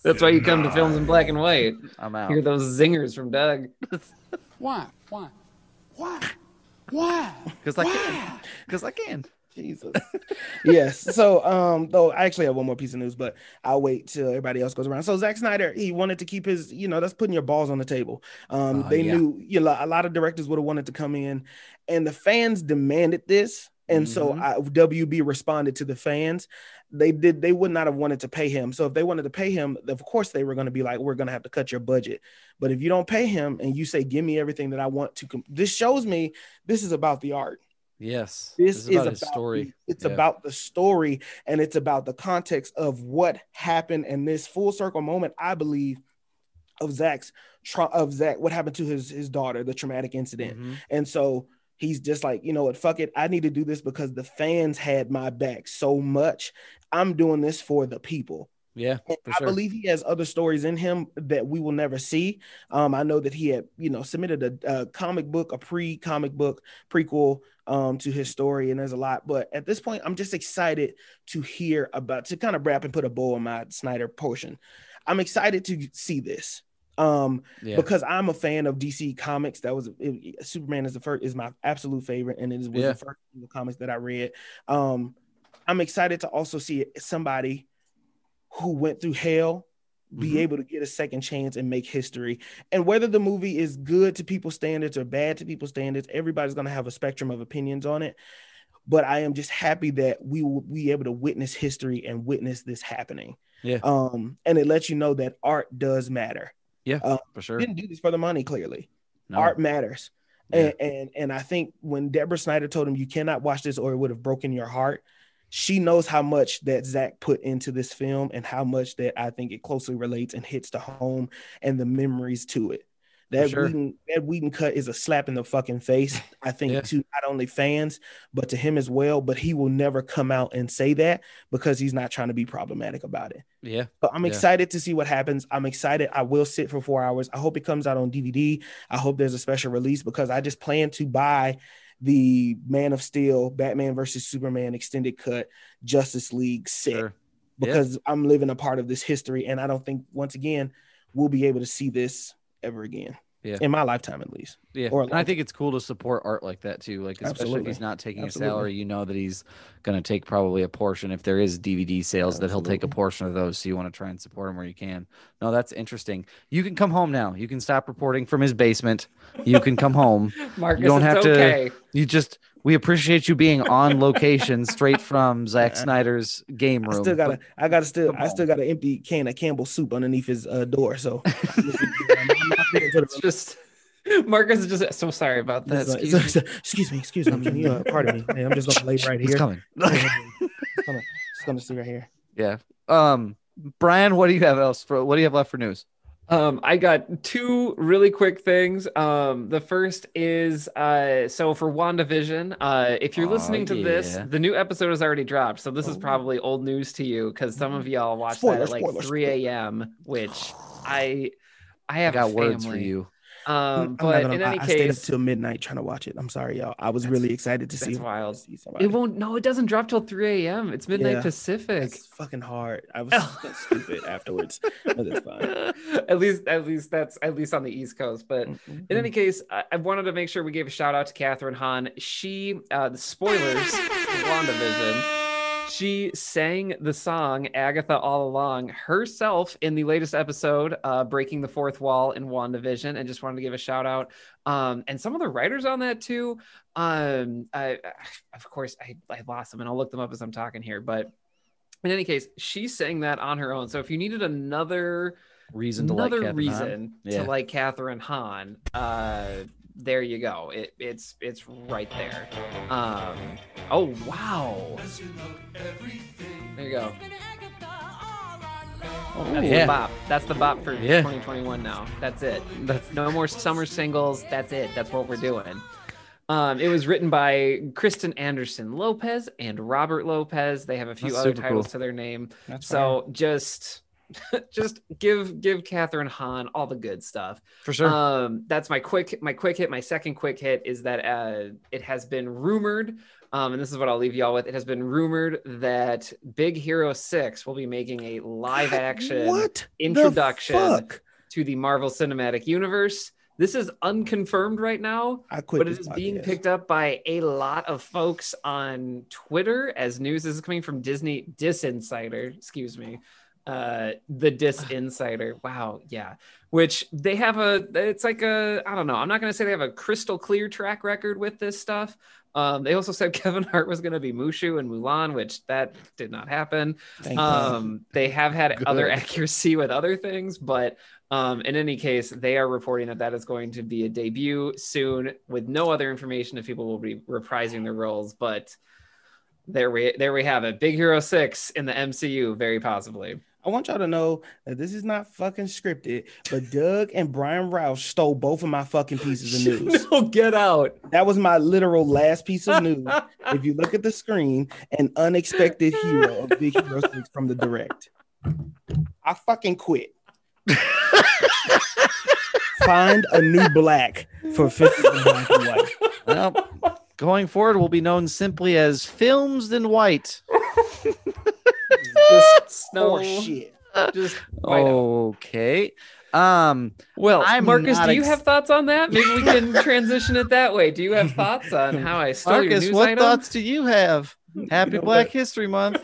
That's why you come to films in black and white. I'm out. Hear those zingers from Doug. *laughs* Why? Why? Why? Why? Because I can. Because I can. Jesus. *laughs* yes. So, um, though I actually have one more piece of news, but I'll wait till everybody else goes around. So, Zack Snyder, he wanted to keep his, you know, that's putting your balls on the table. Um, Oh, they yeah. knew, you know, a lot of directors would have wanted to come in, and the fans demanded this. And so Mhm. I, WB responded to the fans. They did. They would not have wanted to pay him. So if they wanted to pay him, of course they were going to be like, "We're going to have to cut your budget." But if you don't pay him and you say, "Give me everything that I want to," com-, this shows me this is about the art Yes. this, is about, his story. the- it's Yeah. about the story and it's about the context of what happened and this full circle moment i believe of zack's of zach what happened to his his daughter the traumatic incident Mhm. and so he's just like you know what fuck it i need to do this because the fans had my back so much i'm doing this for the people Yeah. I sure. believe he has other stories in him that we will never see. Um, I know that he had, you know, submitted a, a comic book, a pre-comic book prequel um, to his story, and there's a lot. But at this point, I'm just excited to hear about to kind of wrap and put a bow on my Snyder portion. I'm excited to see this um, Yeah. because I'm a fan of DC comics. That was it- Superman is the first is my absolute favorite, and it was Yeah. the first comics that I read. Um, I'm excited to also see somebody who went through hell be Mhm. able to get a second chance and make history. And whether the movie is good to people's standards or bad to people's standards, everybody's going to have a spectrum of opinions on it. But I am just happy that we will be able to witness history and witness this happening. Yeah. Um, and it lets you know that art does matter. Um, for sure. Didn't do this for the money, clearly. No. Art matters. Yeah. And, and and I think when Deborah Snyder told him you cannot watch this or it would have broken your heart, she knows how much that Zack put into this film and how much that I think it closely relates and hits the home and the memories to it. That sure. Whedon, that Whedon cut is a slap in the fucking face, I *laughs* think, Yeah. to not only fans, but to him as well. But he will never come out and say that because he's not trying to be problematic about it. Yeah. But I'm Yeah. excited to see what happens. I'm excited. I will sit for four hours. I hope it comes out on DVD. I hope there's a special release because I just plan to buy the Man of Steel, Batman versus Superman extended cut, Justice League set Sure. Yeah. because I'm living a part of this history. And I don't think, once again, we'll be able to see this ever again. Yeah. In my lifetime, at least. Yeah, or and I think it's cool to support art like that too. Like, especially if he's not taking Absolutely. a salary, you know that he's going to take probably a portion. If there is DVD sales, that he'll take a portion of those. So you want to try and support him where you can. No, that's interesting. You can come home now. You can stop reporting from his basement. You can come home. *laughs* Marcus, you don't it's have to- okay. You just we appreciate you being on *laughs* location, straight from Zack Snyder's game I room. still gotta, I gotta still, I still got an empty can of Campbell soup underneath his uh, door. So *laughs* I'm not getting to the It's just Marcus is just so sorry about that. Like- Excuse me. it's like, excuse me, excuse me. Can you uh, pardon me? Hey, I'm just gonna lay right *laughs* He's here. coming. just gonna, just gonna sit right here. Yeah. Um, Brian, what do you have else for? What do you have left for news? Um, I got two really quick things. Um, the first is uh, so for WandaVision, uh, if you're Oh, listening to this, the new episode has already dropped. So this is Oh. probably old news to you because some of y'all watched Spoiler, that at like spoiler, 3 a.m., which I I I have got a words for you. Um, I'm but gonna in lie, any I stayed up case, till midnight trying to watch it. I'm sorry, y'all. I was really excited to see. wild. see somebody. it won't. No, it doesn't drop till 3 a.m. It's midnight Yeah. Pacific. It's fucking hard. I was *laughs* stupid afterwards, but it's fine. *laughs* at least, at least that's at least on the East Coast. But in Mm-hmm. any case, I, I wanted to make sure we gave a shout out to Kathryn Hahn. She, uh, the spoilers for WandaVision, she sang the song Agatha All Along herself in the latest episode, uh, Breaking the Fourth Wall in WandaVision, and just wanted to give a shout out. Um, and some of the writers on that too. Um, I, of course, I, I lost them and I'll look them up as I'm talking here. But in any case, she sang that on her own. So if you needed another Reason to another like Kathryn Hahn. reason Yeah. to like Kathryn Hahn. Uh, there you go. It, it's it's right there. Um, oh wow. There you go. That's yeah. the bop. That's the bop for Yeah. 2021 now. That's it. That's no more summer singles. That's it. That's what we're doing. Um, it was written by Kristen Anderson Lopez and Robert Lopez. They have a few That's other titles cool. to their name. That's So just *laughs* just give give Kathryn Hahn all the good stuff. For sure. Um, that's my quick my quick hit. My second quick hit is that uh, it has been rumored, um, and this is what I'll leave y'all with. It has been rumored that Big Hero Six will be making a live action what introduction fuck? to the Marvel Cinematic Universe. This is unconfirmed right now, but it is is being picked up by a lot of folks on Twitter as news. This is coming from Disney Dis Insider, excuse me, uh, the Dis Insider. *sighs* Wow, yeah. Which they have a, it's like a, I don't know. I'm not going to say they have a crystal clear track record with this stuff. Um, they also said *laughs* Kevin Hart was going to be Mushu and Mulan, which that did not happen. Um, they have had other *laughs* accuracy with other things, but um, in any case, they are reporting that that is going to be a debut soon with no other information if people will be reprising their roles. But there we there we have it. Big Hero Six in the MCU, very possibly. I want y'all to know that this is not fucking scripted, but Doug and Brian Roush stole both of my fucking pieces of *laughs* news. no, get out. That was my literal last piece of news. if you look at the screen, an unexpected hero of Big Hero 6 from the direct. I fucking quit. Find a new black for 50 black and white. well, going forward, will be known simply as Films in White. *laughs* Just *laughs* snow shit. Just. *laughs* Okay. Um, Well, I'm Marcus, not do you ex- have thoughts on that? Maybe we can *laughs* transition it that way. Do you have thoughts on how I stole your Marcus, news what item? thoughts do you have? Happy know Black what? History Month.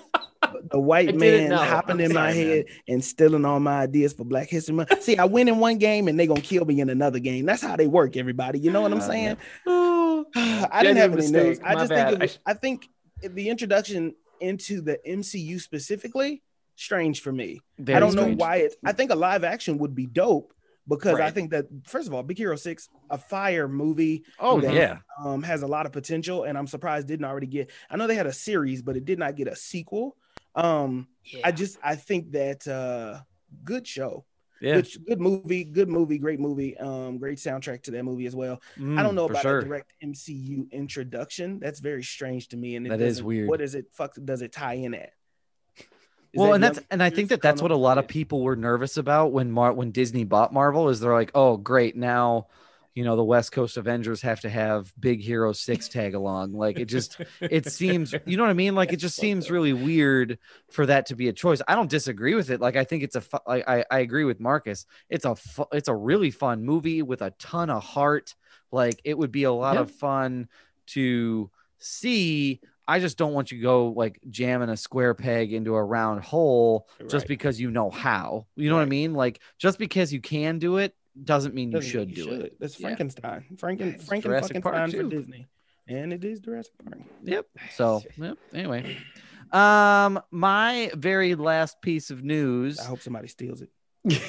The white man know. hopping in my head and stealing all my ideas for Black History Month. See, I win in one game and they gonna kill me in another game. That's how they work, everybody. You know what I'm Uh, saying? *sighs* Oh, I didn't have any Genuine news. mistake. I just bad. think it I sh- I think the introduction into the MCU specifically strange for me. I don't know strange. why it. I think a live action would be dope because I think that first of all, Big Hero Six, a fire movie, Oh that, yeah, um, has a lot of potential, and I'm surprised didn't already get. I know they had a series, but it did not get a sequel. Um, I just I think that uh, good show, yeah. good, good movie, good movie, great movie, um, great soundtrack to that movie as well. I Mm, don't know about sure. a direct MCU introduction. That's very strange to me, and it That is weird. What is it? Fuck, does it tie in at? Is well, that and that's and I think that that's what a lot of people were nervous about when Mar- when Disney bought Marvel is they're like, oh great, now you know the West Coast Avengers have to have Big Hero Six tag along. Like it just it *laughs* seems you know what I mean. Like it just seems really weird for that to be a choice. I don't disagree with it. Like I think it's a fu- like I I agree with Marcus. It's a fu- it's a really fun movie with a ton of heart. Like it would be a lot Yeah. of fun to see. I just don't want you to go like jamming a square peg into a round hole just because you know how. You know what I mean? Like just because you can do it doesn't mean you Doesn't should mean do it. That's Yeah. Frankenstein. Franken It's Franken fucking Park for Disney, and it is Jurassic Park. Yep. *laughs* So yep. anyway, um, my very last piece of news. I hope somebody steals it.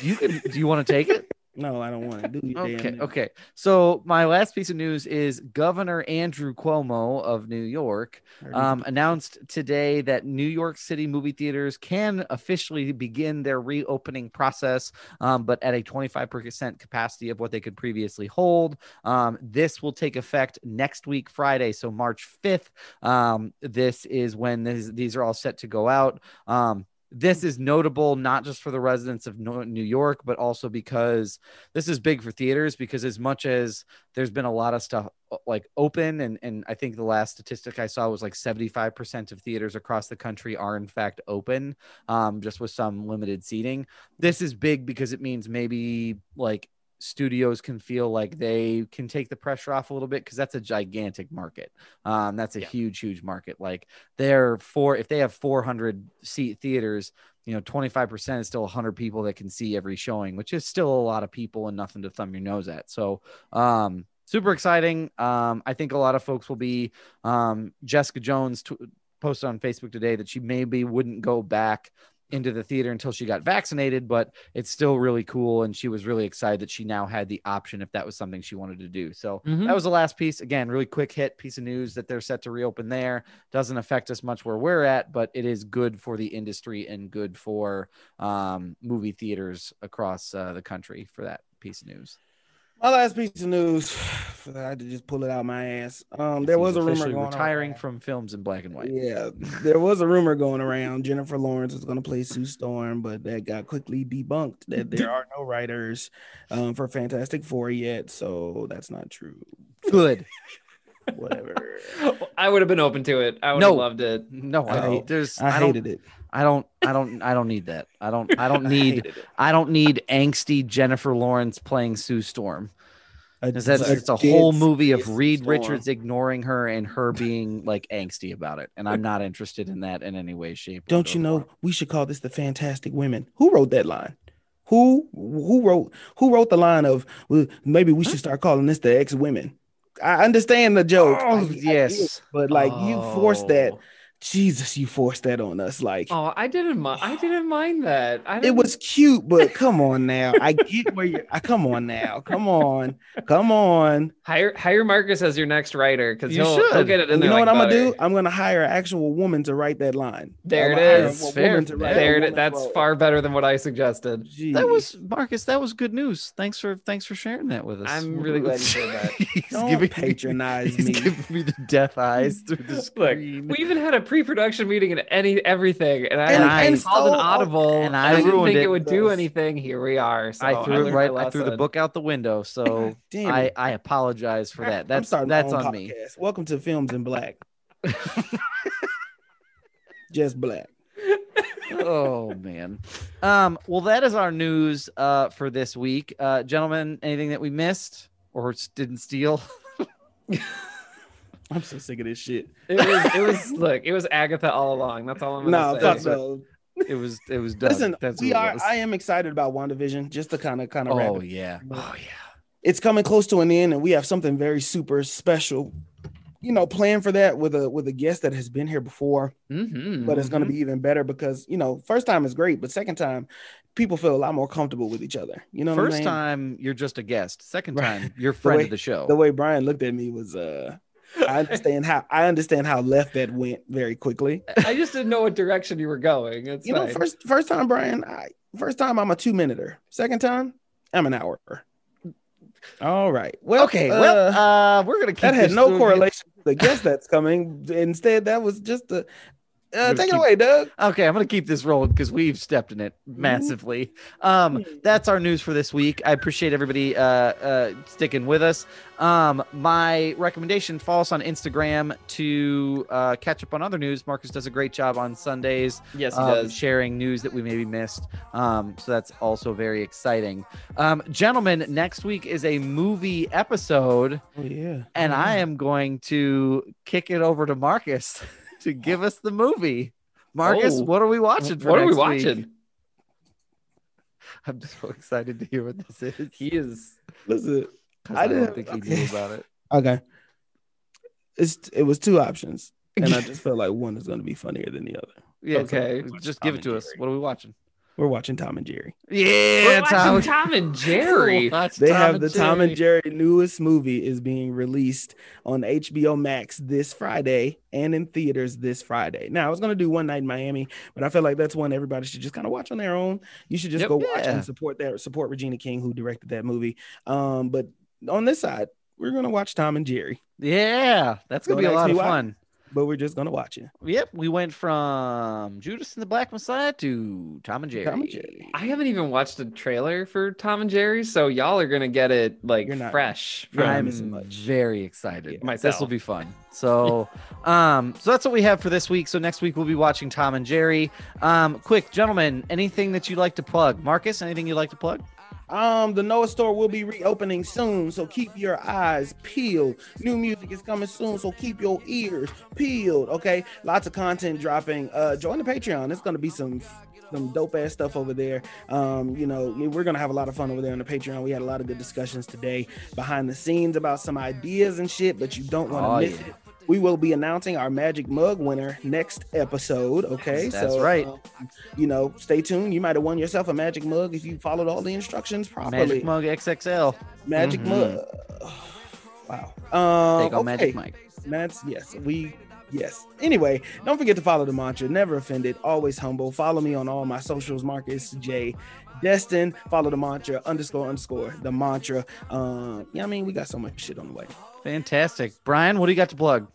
You can. do you want to take it? *laughs* No, I don't want to do *laughs* damn Okay. Okay. So my last piece of news is Governor Andrew Cuomo of New York um, announced today that New York City movie theaters can officially begin their reopening process, um, but at a 25% capacity of what they could previously hold. Um, this will take effect next week, Friday, so March 5th. Um, this is when this, these are all set to go out. This is notable not just for the residents of New York, but also because this is big for theaters. Because as much as there's been a lot of stuff uh, like open, and and I think the last statistic I saw was like 75% of theaters across the country are in fact open, um, just with some limited seating. This is big because it means maybe like studios can feel like they can take the pressure off a little bit because that's a gigantic market. Um, that's a Yeah. huge, huge market. Like they're for if they have 400 seat theaters, you know, 25% is still 100 people that can see every showing, which is still a lot of people and nothing to thumb your nose at. So, um, super exciting. Um, I think a lot of folks will be. Um, Jessica Jones t- posted on Facebook today that she maybe wouldn't go back into the theater until she got vaccinated, but it's still really cool. And she was really excited that she now had the option if that was something she wanted to do. So Mhm. that was the last piece. Again, really quick hit piece of news that they're set to reopen there. Doesn't affect us much where we're at, but it is good for the industry and good for um, movie theaters across uh, the country for that piece of news. My last piece of news, I had to just pull it out my ass. Um, there was a rumor officially going retiring around. from films in black and white. Yeah, there was a rumor going around. Jennifer Lawrence was going to play Sue Storm, but that got quickly debunked. That there are no writers um, for Fantastic Four yet, so that's not true. Good. Whatever. *laughs* I would have been open to it. I would No. have loved it. No, I, I hate- there's I, I, hated it. I don't I don't I don't need that. I don't I don't *laughs* need hated it. I don't need angsty Jennifer Lawrence playing Sue Storm. Because that's a it's a whole movie of Reed Storm. Richards ignoring her and her being like angsty about it. And I'm not interested in that in any way, shape. Don't you form. know we should call this the Fantastic Women? Who wrote that line? Who who wrote who wrote the line of well, maybe we should start calling this the ex women? I understand the joke. Oh, I- I Oh, it, yes. but like you forced that. Oh. Jesus, you forced that on us. Like Oh, I didn't mind. I didn't mind that. I it didn't, was cute, but come on now. I get where you're. I come on now. Come on. Come on. hire hire Marcus as your next writer because You he'll, he'll should. get it in You there. know like what I'm gonna do? I'm gonna hire an actual woman to write that line. There I'm it gonna hire a is. woman Fair. to write a There, it- that's role. far better than what I suggested. That was Marcus. That was good news. Thanks for thanks for sharing that with us. I'm really glad you *laughs* said that. He's Don't giving patronize me, me. he's giving me the death eyes through the Look, screen. we even had a pre-production meeting and any everything, and I, And I I- called an audible, and and I I, didn't think it, it. would do anything. Here we are. So I threw it right. I threw the book out the window. *laughs* So Damn I. I apologize for that. That's that's own on me. Welcome to Films in Black. *laughs* Just black. oh man. Um. Well, that is our news uh for this week, uh, gentlemen. Anything that we missed or didn't steal? *laughs* I'm so sick of this shit. It was. It was. Look, it was Agatha all along. That's all I'm No, gonna fuck say. no. It was it was *laughs* done. Listen, That's we are. was. I am excited about WandaVision. Just to kind of kind of Oh it. yeah. Oh yeah. It's coming close to an end, and we have something very super special you know, plan for that with a with a guest that has been here before, Mhm, but it's going to be even better because you know, first time is great, but second time, people feel a lot more comfortable with each other. You know, what I'm First time you're just a guest. Second Right. time you're *laughs* friend way- of the show. the way Brian looked at me was uh I understand how I understand how left that went very quickly. *laughs* I just didn't know what direction you were going. It's You know, first first time, Brian, I first time I'm a two minuter. Second time, I'm an hour. All right. Well, okay, well, uh, uh, we're gonna keep that had this no moving. correlation to the guest that's coming. Instead, that was just a. Uh, take it away, Doug. Okay, I'm gonna keep this rolling because we've stepped in it Mm-hmm. massively. Um, that's our news for this week. I appreciate everybody uh, uh, sticking with us. Um, my recommendation: follow us on Instagram to uh, catch up on other news. Marcus does a great job on Sundays. yes, he um, does. sharing news that we maybe missed. Um, so that's also very exciting. Um, gentlemen, next week is a movie episode, Oh yeah. and I am going to kick it over to Marcus *laughs* to give us the movie. Marcus, Oh. what are we watching for What are we next week? watching? I'm just so excited to hear what this is. He is. Listen. 'cause I I, don't didn't- think he okay. knew about it. Okay. It's it was two options, and I *laughs* just felt like one is going to be funnier than the other. Yeah, Okay. just give it and to us. What are we watching? We're watching Tom and Jerry. Yeah, We're watching Tom and Jerry. Watch They Tom have the Tom and Jerry. Jerry newest movie is being released on HBO Max this Friday and in theaters this Friday. Now I was gonna do one night in Miami, but I feel like that's one everybody should just kind of watch on their own. You should just Yep. go watch Yeah. and support that support Regina King who directed that movie. Um, but on this side, we're gonna watch Tom and Jerry, Yeah, that's gonna Don't be a lot me of why. fun. But we're just gonna watch it. Yep, we went from Judas and the Black Messiah to Tom and Jerry. Tom and Jerry. I haven't even watched a trailer for Tom and Jerry, so y'all are gonna get it like You're not- fresh. you're not from- missing I'm very excited. Yeah. This will be fun. So, *laughs* um, so that's what we have for this week. So next week we'll be watching Tom and Jerry. Um, quick, gentlemen, anything that you'd like to plug? Marcus, anything you'd like to plug? Um, the Noah store will be reopening soon, so keep your eyes peeled. New music is coming soon, so keep your ears peeled. Okay, lots of content dropping. Uh, join the Patreon. It's gonna be some some dope ass stuff over there. Um, you know, we're gonna have a lot of fun over there on the Patreon. We had a lot of good discussions today behind the scenes about some ideas and shit, but you don't want to Oh, miss yeah. it. We will be announcing our magic mug winner next episode. Okay, That's so right. um, you know, stay tuned. You might have won yourself a magic mug if you followed all the instructions properly. Magic Mug XXL. Magic Mhm. mug. Wow. Um, Take okay. Magic Mike. That's yes. We yes. Anyway, don't forget to follow the mantra. Never offended, always humble. Follow me on all my socials. Marcus J. Destin. Follow the mantra underscore underscore the mantra. Um, yeah, I mean we got so much shit on the way. Fantastic. Brian, what do you got to plug?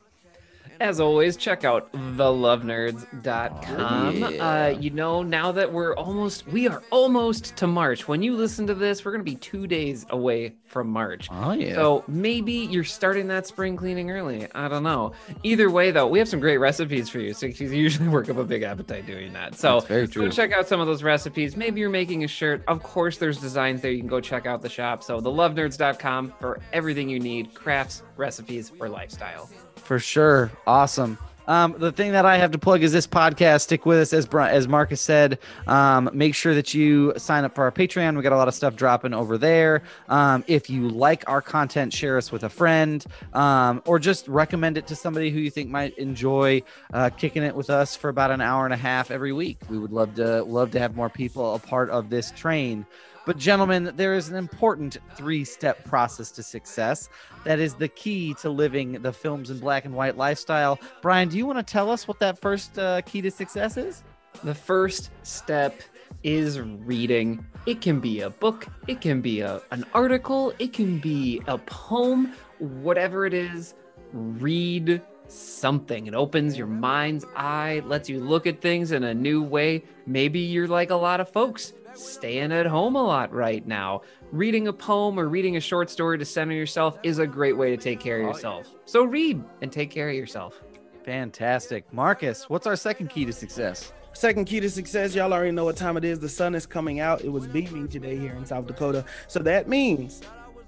As always, check out thelovenerds.com. Oh, yeah. uh, you know, now that we're almost, we are almost to March. When you listen to this, we're going to be two days away from March. Oh yeah. So maybe you're starting that spring cleaning early. I don't know. Either way, though, we have some great recipes for you. So you usually *laughs* work up a big appetite doing that. So That's very go true. check out some of those recipes. Maybe you're making a shirt. Of course, there's designs there. You can go check out the shop. So thelovenerds.com for everything you need crafts, recipes, or lifestyle. For sure. Awesome. Um, the thing that I have to plug is this podcast. Stick with us, as as Marcus said. Um, make sure that you sign up for our Patreon. We got a lot of stuff dropping over there. Um, if you like our content, share us with a friend, um, or just recommend it to somebody who you think might enjoy uh, kicking it with us for about an hour and a half every week. We would love to love to have more people a part of this train. But, gentlemen, there is an important three step process to success that is the key to living the films in black and white lifestyle. Brian, do you want to tell us what that first uh, key to success is? The first step is reading. It can be a book, it can be a, an article, it can be a poem, whatever it is, read something. It opens your mind's eye, lets you look at things in a new way. Maybe you're like a lot of folks staying at home a lot right now. Reading a poem or reading a short story to center yourself is a great way to take care of oh, yourself. So read and take care of yourself. Fantastic. Marcus, what's our second key to success? Second key to success, y'all already know what time it is. The sun is coming out. It was beaming today here in South Dakota. So that means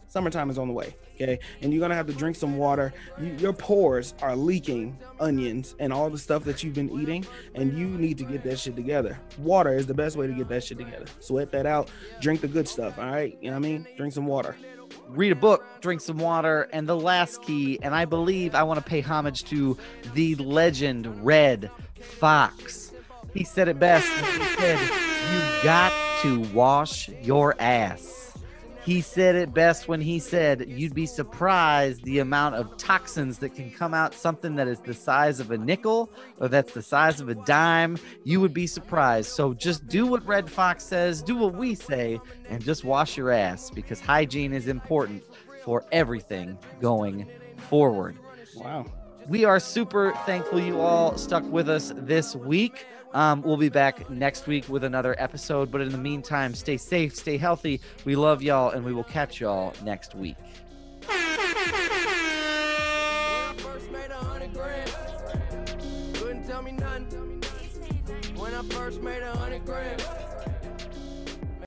summertime is on the way. Okay. And you're to have to drink some water. You, your pores are leaking onions and all the stuff that you've been eating. And you need to get that shit together. Water is the best way to get that shit together. Sweat that out. Drink the good stuff. All right. You know what I mean? Drink some water. read a book, drink some water, and the last key. And I believe I want to pay homage to the legend Redd Foxx. He said it best. He said, "You got to wash your ass." He said it best when he said, You'd be surprised the amount of toxins that can come out something that is the size of a nickel or that's the size of a dime. You would be surprised. So just do what Redd Foxx says, do what we say, and just wash your ass because hygiene is important for everything going forward. Wow. We are super thankful you all stuck with us this week. Um, we'll be back next week with another episode. But in the meantime, stay safe, stay healthy. We love y'all, and we will catch y'all next week. first made a hundred grand.